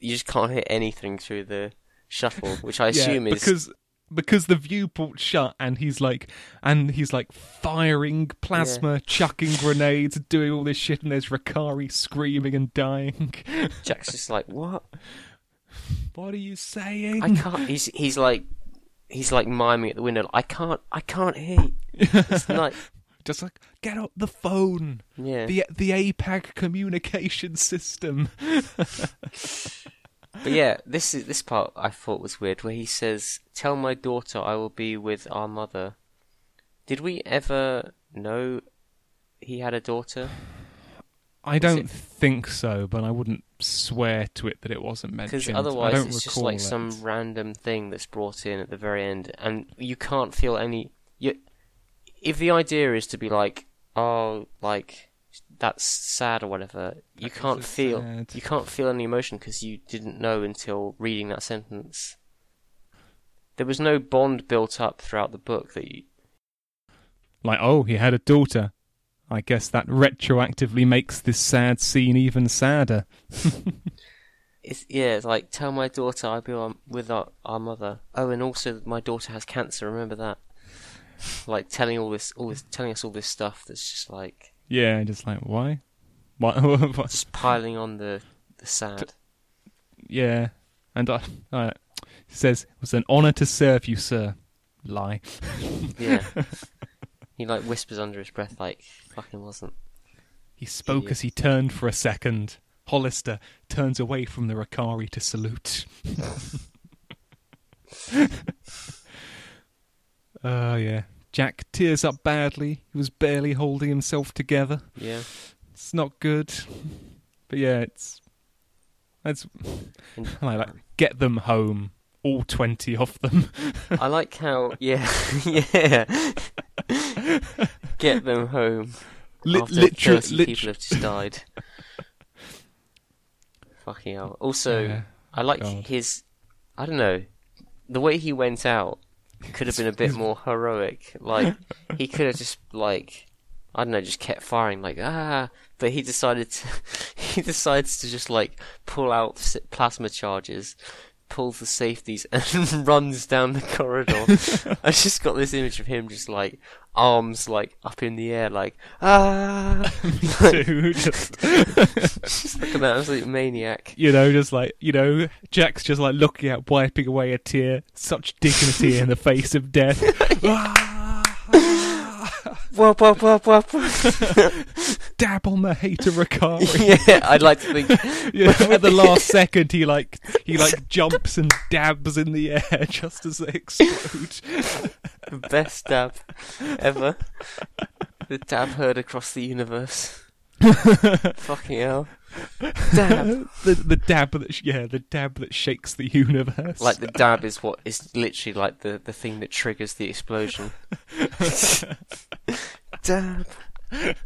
you just can't hear anything through the shuffle, which I [LAUGHS] assume yeah, is because because the viewport's shut and he's like and he's like firing plasma, chucking grenades, doing all this shit, and there's Rokarii screaming and dying. [LAUGHS] Jack's just like, what? what are you saying? I can't. He's he's like he's like miming at the window. I can't. I can't hear. [LAUGHS] It's like Just like get up the phone. yeah. The the APAC communication system. [LAUGHS] But yeah, this is this part I thought was weird, where he says, "Tell my daughter I will be with our mother." Did we ever know he had a daughter? I don't it- think so, but I wouldn't swear to it that it wasn't mentioned. Because otherwise, I don't it's just like it. some random thing that's brought in at the very end, and you can't feel any. If the idea is to be like, oh, like that's sad or whatever, you That can't feel sad. you can't feel any emotion because you didn't know until reading that sentence. There was no bond built up throughout the book that you, Like, oh, he had a daughter. I guess that retroactively makes this sad scene even sadder. [LAUGHS] It's yeah, it's like tell my daughter I'll be on, with our, our mother. Oh, and also my daughter has cancer. Remember that? Like telling all this, all this, telling us all this stuff that's just like Yeah, just like why? [LAUGHS] What- just piling on the the sad. yeah, and I, says it was an honour to serve you, sir. Lie. Yeah. [LAUGHS] he like whispers under his breath, like fucking wasn't. He spoke Idiot. as he turned for a second. Hollister turns away from the Rokarii to salute. [LAUGHS] Oh, yeah. Jack tears up badly. He was barely holding himself together. Yeah. It's not good. But yeah, it's. That's. I like, get them home. All 20 of them. I like how [LAUGHS] yeah [LAUGHS] yeah. Get them home. Li- after literally. 30 people have just died. [LAUGHS] Fucking hell. Also, Yeah. I like God. his. I don't know. The way he went out could have been a bit more heroic. Like [LAUGHS] he could have just like I don't know, just kept firing like ah. But he decided to. [LAUGHS] He decides to just like pull out plasma charges, pulls the safeties, [LAUGHS] and runs down the corridor. [LAUGHS] I just got this image of him just like arms like up in the air, like ah, [LAUGHS] just, just like an absolute maniac. you know, just like, you know, Jack's just like looking at, wiping away a tear. Such dignity in the face of death. Whoop, whoop, whoop, whoop, whoop. [LAUGHS] Dab on the hater Rokarii. [LAUGHS] yeah, I'd like to think. [LAUGHS] Yeah, at the last second, he like he like jumps and dabs in the air just as they explode. The best dab ever. The dab heard across the universe. Fucking hell. Dab. [LAUGHS] the the dab that sh- yeah the dab that shakes the universe. Like the dab is what is literally like the, the thing that triggers the explosion. [LAUGHS] dab. [LAUGHS]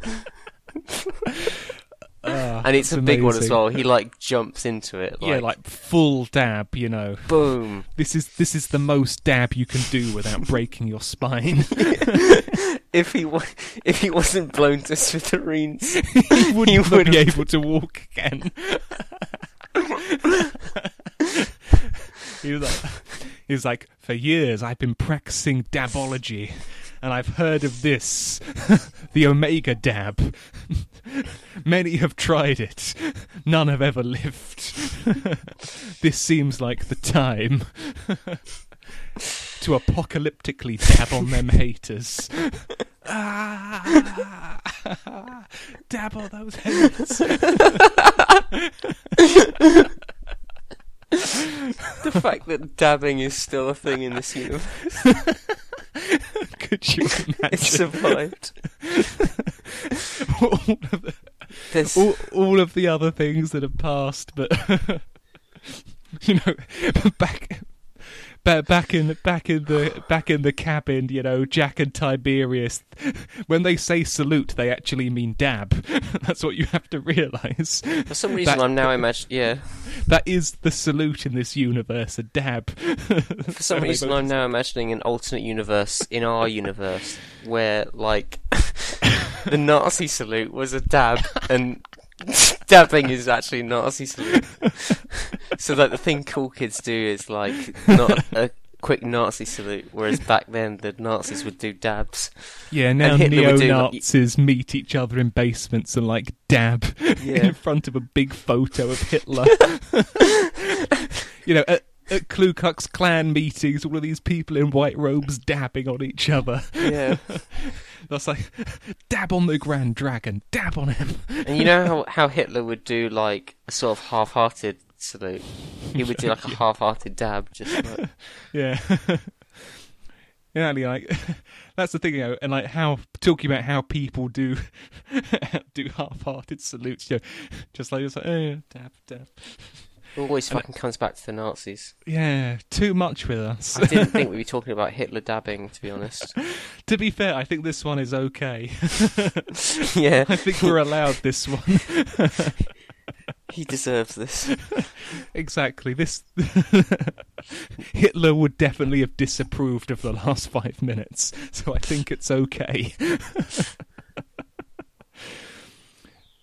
Ah, And it's a big one as well. He like jumps into it. Like, yeah, like full dab. You know, boom. this is this is the most dab you can do without breaking your spine. If he wa- [LAUGHS] if he wasn't blown to smithereens, [LAUGHS] he wouldn't would've- be able to walk again. he was like, he was like, for years I've been practicing dabology, and I've heard of this, [LAUGHS] the Omega Dab. Many have tried it, none have ever lived. this seems like the time to apocalyptically dab on them [LAUGHS] haters. Ah, dab on those haters. the fact that dabbing is still a thing in this universe. Could you imagine? It survived. all, of the, There's, all, all of the other things that have passed, but [LAUGHS] you know, back. Ba- Back in back in the back in the cabin, you know, Jack and Tiberius. [LAUGHS] When they say salute, they actually mean dab. [LAUGHS] That's what you have to realise. for some reason, that- I'm now imagining. Yeah, [LAUGHS] That is the salute in this universe, a dab. for some reason, I'm now imagining an alternate universe in our universe where, like, the Nazi salute was a dab, and [LAUGHS] dabbing is actually Nazi salute. so, like, the thing cool kids do is like not a quick Nazi salute, whereas back then the Nazis would do dabs. Yeah, now Hitler would do, neo like- Nazis meet each other in basements and like dab Yeah. [LAUGHS] in front of a big photo of Hitler. [LAUGHS] you know, at, at Ku Klux Klan meetings, all of these people in white robes dabbing on each other. Yeah. [LAUGHS] That's like, dab on the Grand Dragon, dab on him. And you know how, how Hitler would do like a sort of half-hearted salute. He would do like a [LAUGHS] half-hearted dab, just like, [LAUGHS] Yeah. Yeah, like that's the thing, you know, and like how talking about how people do do half-hearted salutes, you know, just like just like, oh, yeah, dab, dab. It always fucking comes back to the Nazis. Yeah, too much with us. I didn't think we'd be [LAUGHS] talking about Hitler dabbing, to be honest. [LAUGHS] to be fair, I think this one is okay. [LAUGHS] yeah, I think we're allowed this one. he deserves this. exactly. This Hitler would definitely have disapproved of the last five minutes, so I think it's okay.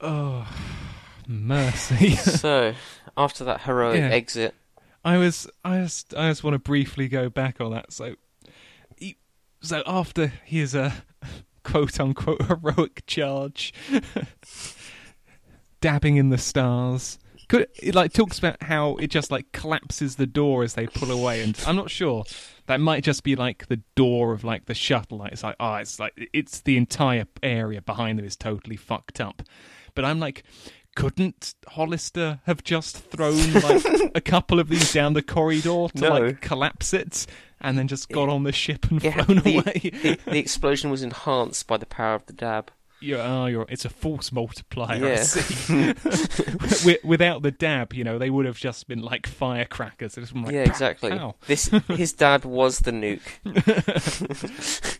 oh, mercy. So, after that heroic Yeah. exit, I was, I was, I just want to briefly go back on that. So, he, so after his uh, [LAUGHS] quote unquote heroic charge, [LAUGHS] dabbing in the stars, could it like talks about how it just like collapses the door as they pull away, and I'm not sure that might just be like the door of like the shuttle. Like it's like oh, it's like it's the entire area behind them is totally fucked up, but I'm like couldn't Hollister have just thrown like [LAUGHS] a couple of these down the corridor to No. like collapse it and then just got on the ship and it flown the, away? the, the explosion was enhanced by the power of the dab. Oh, you're, oh, it's a force multiplier. I Yeah. see. [LAUGHS] Without the dab, you know, they would have just been like firecrackers. Like, yeah, pow, exactly. pow. This his dad was the nuke. [LAUGHS]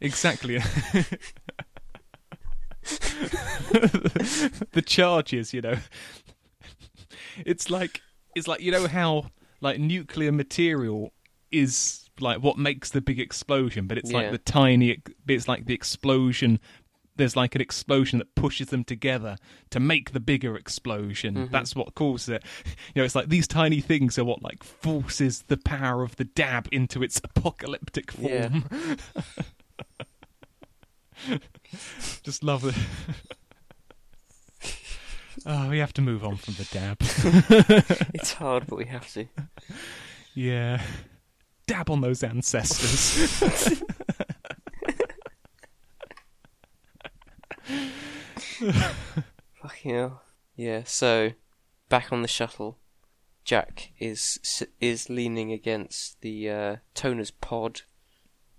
Exactly. [LAUGHS] the charges, you know. It's like it's like you know how like nuclear material is like what makes the big explosion, but it's Yeah. like the tiny it's like the explosion there's like an explosion that pushes them together to make the bigger explosion. Mhm. That's what causes it. [LAUGHS] You know, it's like these tiny things are what like forces the power of the dab into its apocalyptic Yeah. [LAUGHS] [LAUGHS] Just love it. [LAUGHS] oh, we have to move on from the dab. [LAUGHS] It's hard, but we have to. yeah. Dab on those ancestors. Fucking hell. Yeah. So, back on the shuttle, Jack is is leaning against the uh, Tona's pod.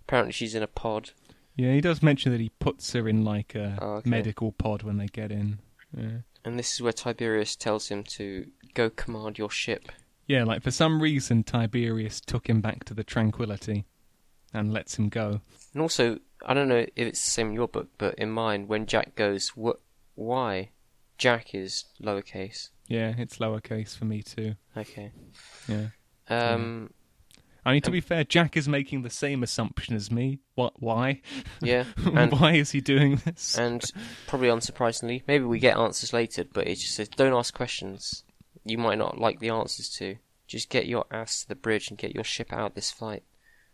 Apparently, she's in a pod. Yeah, he does mention that he puts her in like a Oh, okay. medical pod when they get in. Yeah. And this is where Tiberius tells him to go command your ship. Yeah, like for some reason Tiberius took him back to the Tranquility and lets him go. And also, I don't know if it's the same in your book, but in mine, when Jack goes, "What? Why?" Jack is lowercase. Yeah, it's lowercase for me too. Okay. Yeah. Um. I mean, to be fair, Jack is making the same assumption as me. What? Why? Yeah. [LAUGHS] And why is he doing this? and probably unsurprisingly, maybe we get answers later, but it just says don't ask questions you might not like the answers to. Just get your ass to the bridge and get your ship out of this fight.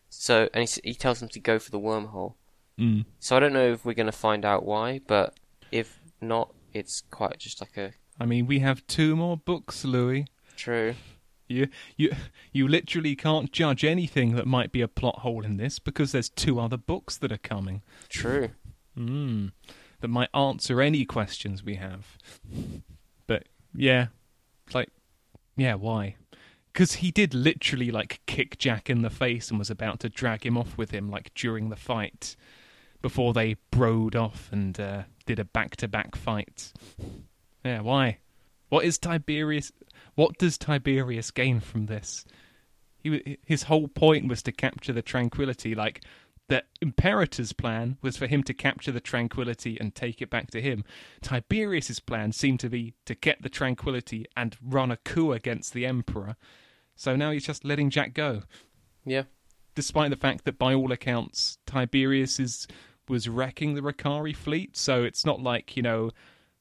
So, and he, he tells them to go for the wormhole. Mm. So I don't know if we're going to find out why, but if not, it's quite just like a I mean, we have two more books, Louis. true. You, you, you literally can't judge anything that might be a plot hole in this because there's two other books that are coming. True. Mm. That might answer any questions we have. But yeah, like, yeah, why? Because he did literally like kick Jack in the face and was about to drag him off with him, like during the fight, before they broed off and uh, did a back-to-back fight. Yeah, why? What is Tiberius? What does Tiberius gain from this? He, his whole point was to capture the tranquility. Like the Imperator's plan was for him to capture the tranquility and take it back to him. Tiberius's plan seemed to be to get the tranquility and run a coup against the Emperor. So now he's just letting Jack go, Yeah. despite the fact that by all accounts Tiberius is was wrecking the Rokarii fleet. So it's not like you know.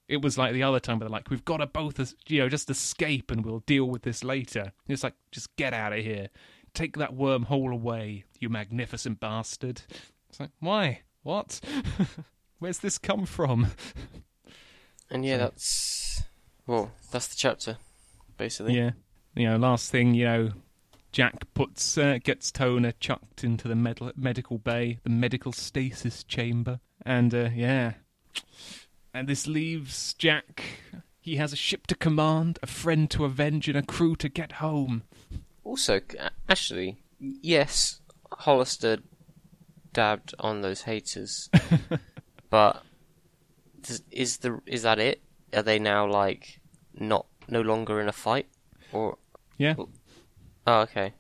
It was like the other time where they're like, we've got to both, you know, just escape and we'll deal with this later. It's like, just get out of here. Take that wormhole away, you magnificent bastard. It's like, why? What? [LAUGHS] Where's this come from? And yeah, So- that's well, that's the chapter, basically. Yeah. You know, last thing, you know, Jack puts uh, gets Tona chucked into the med- medical bay, the medical stasis chamber, and uh, yeah, and this leaves Jack. He has a ship to command, a friend to avenge, and a crew to get home. Also, actually, yes, Hollister dabbed on those haters, [LAUGHS] but is the is that it? Are they now like not no longer in a fight, or Yeah, oh, oh okay,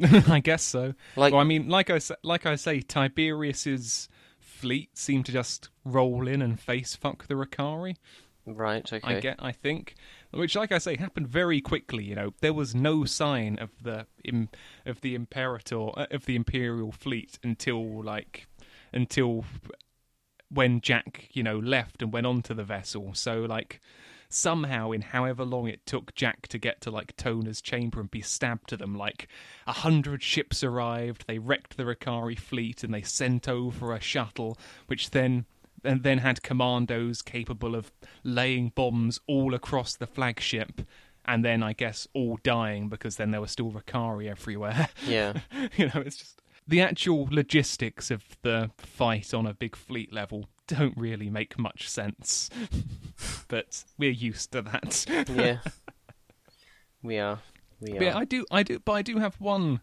[LAUGHS] I guess so. like well, I mean, like I like I say, Tiberius's fleet seemed to just roll in and face fuck the Rokarii. right, okay, I get, I think, which, like I say, happened very quickly. You know, there was no sign of the im, of the imperator uh, of the imperial fleet until like until when Jack, you know, left and went onto the vessel. So like somehow in however long it took Jack to get to like Tona's chamber and be stabbed to them, like a hundred ships arrived, they wrecked the Rokarii fleet and they sent over a shuttle, which then and then had commandos capable of laying bombs all across the flagship. And then I guess all dying because then there were still Rokarii everywhere. [LAUGHS] yeah, you know, it's just the actual logistics of the fight on a big fleet level don't really make much sense. [LAUGHS] but we're used to that. yeah, [LAUGHS] we are, we are. yeah, I do, I do, but I do have one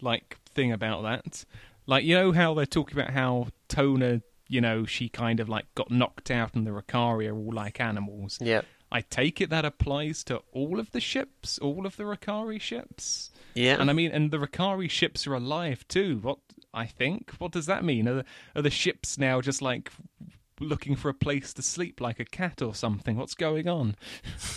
like thing about that. Like you know how they're talking about how Tona, you know, she kind of like got knocked out, and the Rokarii are all like animals. yeah, I take it that applies to all of the ships, all of the Rokarii ships. yeah, And I mean, and the Rokarii ships are alive too. What I think? What does that mean? Are the, are the ships now just like looking for a place to sleep, like a cat or something? What's going on?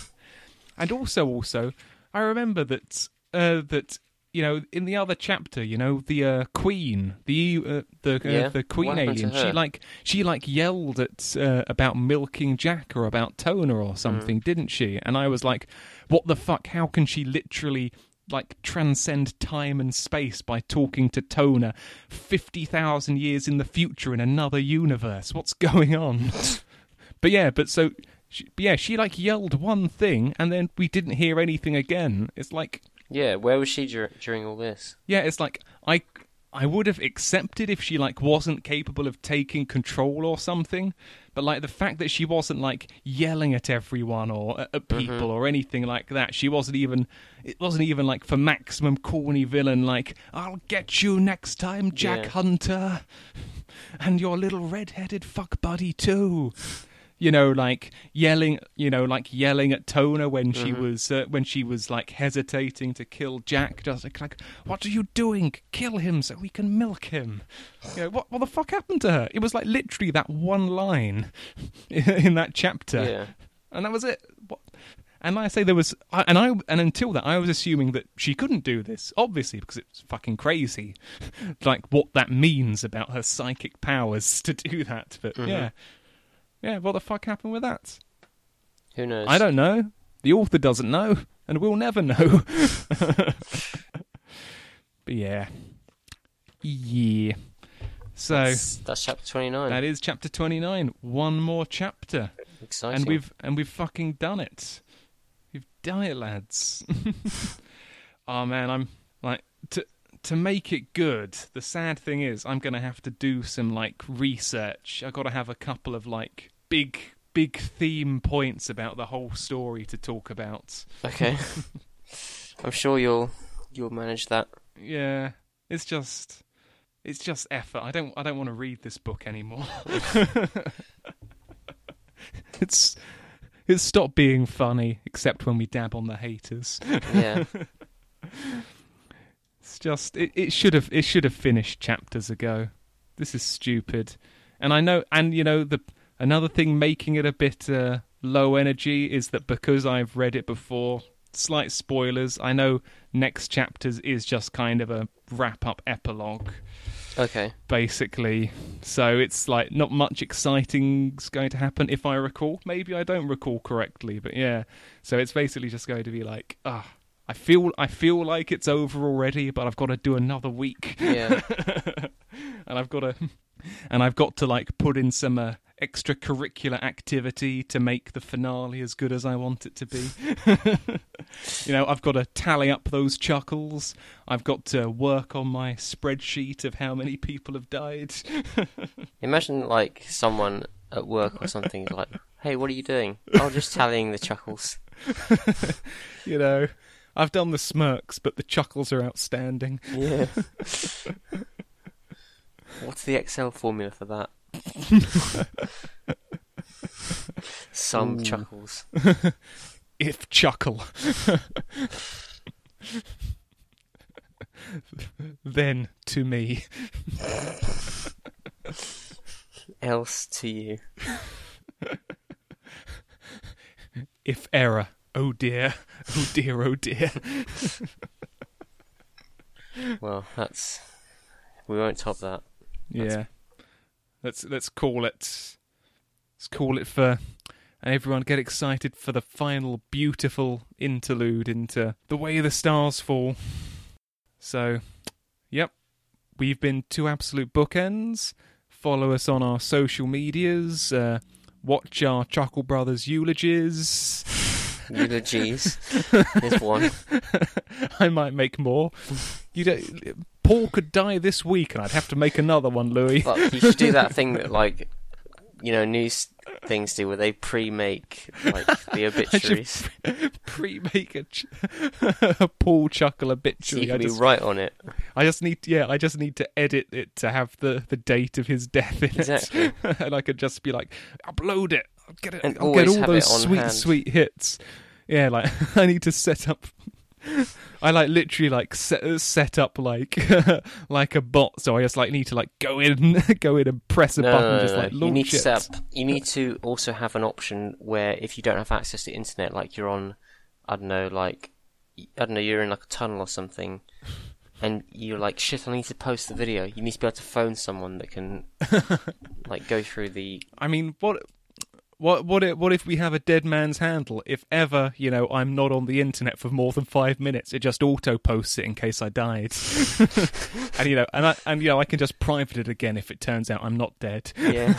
[LAUGHS] and also, also, I remember that uh, that you know in the other chapter, you know, the uh, queen, the uh, the uh, Yeah, the queen alien, she like she like yelled at uh, about milking Jack or about Tona or something, didn't she? And I was like, what the fuck? How can she literally? Like transcend time and space by talking to Tona 50,000 years in the future in another universe. What's going on? [LAUGHS] but yeah, but so she, but yeah, she like yelled one thing and then we didn't hear anything again. It's like yeah. Where was she dur- during all this? yeah, it's like I I would have accepted if she like wasn't capable of taking control or something, but like the fact that she wasn't like yelling at everyone or uh, at, at people or anything like that. She wasn't even it wasn't even like for maximum corny villain like I'll get you next time, Jack Yeah. Hunter, and your little red-headed fuck buddy too. You know, like yelling. You know, like yelling at Tona when she was uh, when she was like hesitating to kill Jack. Just like, like, what are you doing? Kill him so we can milk him. You know, what what the fuck happened to her? It was like literally that one line [LAUGHS] in that chapter, Yeah, and that was it. What? And like I say there was, and I, and until that, I was assuming that she couldn't do this, obviously, because it's fucking crazy, [LAUGHS] like what that means about her psychic powers [LAUGHS] to do that. But yeah, yeah, what the fuck happened with that? who knows? I don't know. The author doesn't know, and we'll never know. [LAUGHS] but yeah, Yeah. So That's, that's chapter twenty nine. that is chapter 29. One more chapter. Exciting. And we've and we've fucking done it. We've done it, lads. oh [LAUGHS] man, I'm like to to make it good. The sad thing is, I'm gonna have to do some like research. I've got to have a couple of like big big theme points about the whole story to talk about. okay. [LAUGHS] I'm sure you'll you'll manage that. Yeah, it's just it's just effort. I don't I don't want to read this book anymore. [LAUGHS] it's it's stopped being funny except when we dab on the haters. Yeah. [LAUGHS] Just it, it should have it should have finished chapters ago. This is stupid. And I know and you know the another thing making it a bit uh, low energy is that because I've read it before, slight spoilers, I know next chapters is just kind of a wrap up epilogue okay. basically. So it's like not much exciting's going to happen if I recall. Maybe I don't recall correctly, but yeah. So it's basically just going to be like, ah, I feel I feel like it's over already, but I've got to do another week, Yeah. [LAUGHS] and I've got to, and I've got to like put in some uh, extracurricular activity to make the finale as good as I want it to be. [LAUGHS] you know, I've got to tally up those chuckles. I've got to work on my spreadsheet of how many people have died. [LAUGHS] Imagine like someone at work or something like, "Hey, what are you doing?" "I'm oh, just tallying the chuckles. you know, I've done the smirks, but the chuckles are outstanding. Yeah. [LAUGHS] What's the Excel formula for that? Some Ooh. chuckles. [LAUGHS] If chuckle. [LAUGHS] then to me. Else to you. If error. Oh dear. Oh dear, oh dear. Well, that's. We won't top that. Yeah. Let's let's call it let's call it for and everyone get excited for the final beautiful interlude into the way the stars fall. So, yep. We've been two absolute bookends. Follow us on our social medias. Uh, watch our Chuckle Brothers eulogies. Eulogies. [LAUGHS] Here's one. I might make more. You don't, Paul could die this week, and I'd have to make another one, Louis. But you should do that thing that, like, you know, news things do where they pre-make like the [LAUGHS] obituaries, [LAUGHS] Pre-make a, ch- a Paul Chuckle so obituary. you I can be just, right on it. I just need, yeah, I just need to edit it to have the, the date of his death in Exactly. it, and I could just be like, upload it, I'll get it, And I'll get all those sweet, hand. sweet hits. Yeah, like [LAUGHS] I need to set up. [LAUGHS] I like literally like set set up like [LAUGHS] like a bot, so I just like need to like go in, go in and press a No, button, no, just no. like you launch need to it. set up. You need to also have an option where if you don't have access to internet, like you're on, I don't know, like I don't know, you're in like a tunnel or something, and you're like, shit, I need to post the video. You need to be able to phone someone that can like go through the. I mean, what, what, what, if, what if we have a dead man's handle? If ever, you know, I'm not on the internet for more than five minutes, it just auto posts it in case I died, [LAUGHS] and you know, and I, and you know, I can just private it again if it turns out I'm not dead. Yeah, [LAUGHS]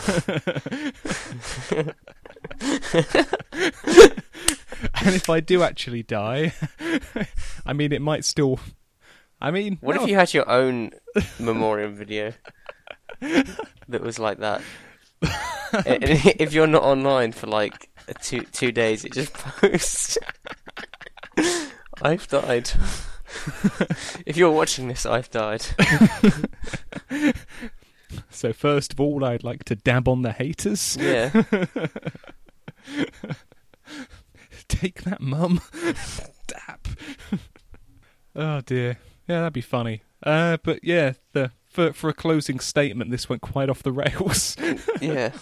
and if I do actually die, [LAUGHS] I mean, it might still. I mean, what no, if you had your own memoriam video that was like that? [LAUGHS] if you're not online for like two two days, it just posts. I've died. [LAUGHS] if you're watching this, I've died. [LAUGHS] So first of all, I'd like to dab on the haters. Yeah. Take that, mum. Dab. oh dear. Yeah, that'd be funny. Uh, but yeah, the for for a closing statement, this went quite off the rails. [LAUGHS] Yeah.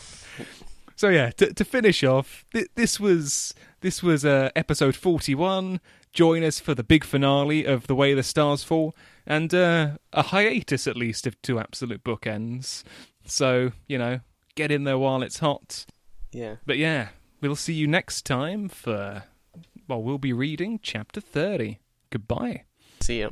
so yeah, to, to finish off, th- this was this was uh, episode forty one. Join us for the big finale of The Way the Stars Fall, and uh, a hiatus at least of two absolute bookends. So you know, get in there while it's hot. Yeah. But yeah, we'll see you next time for. Well, we'll be reading chapter 30. Goodbye. See ya.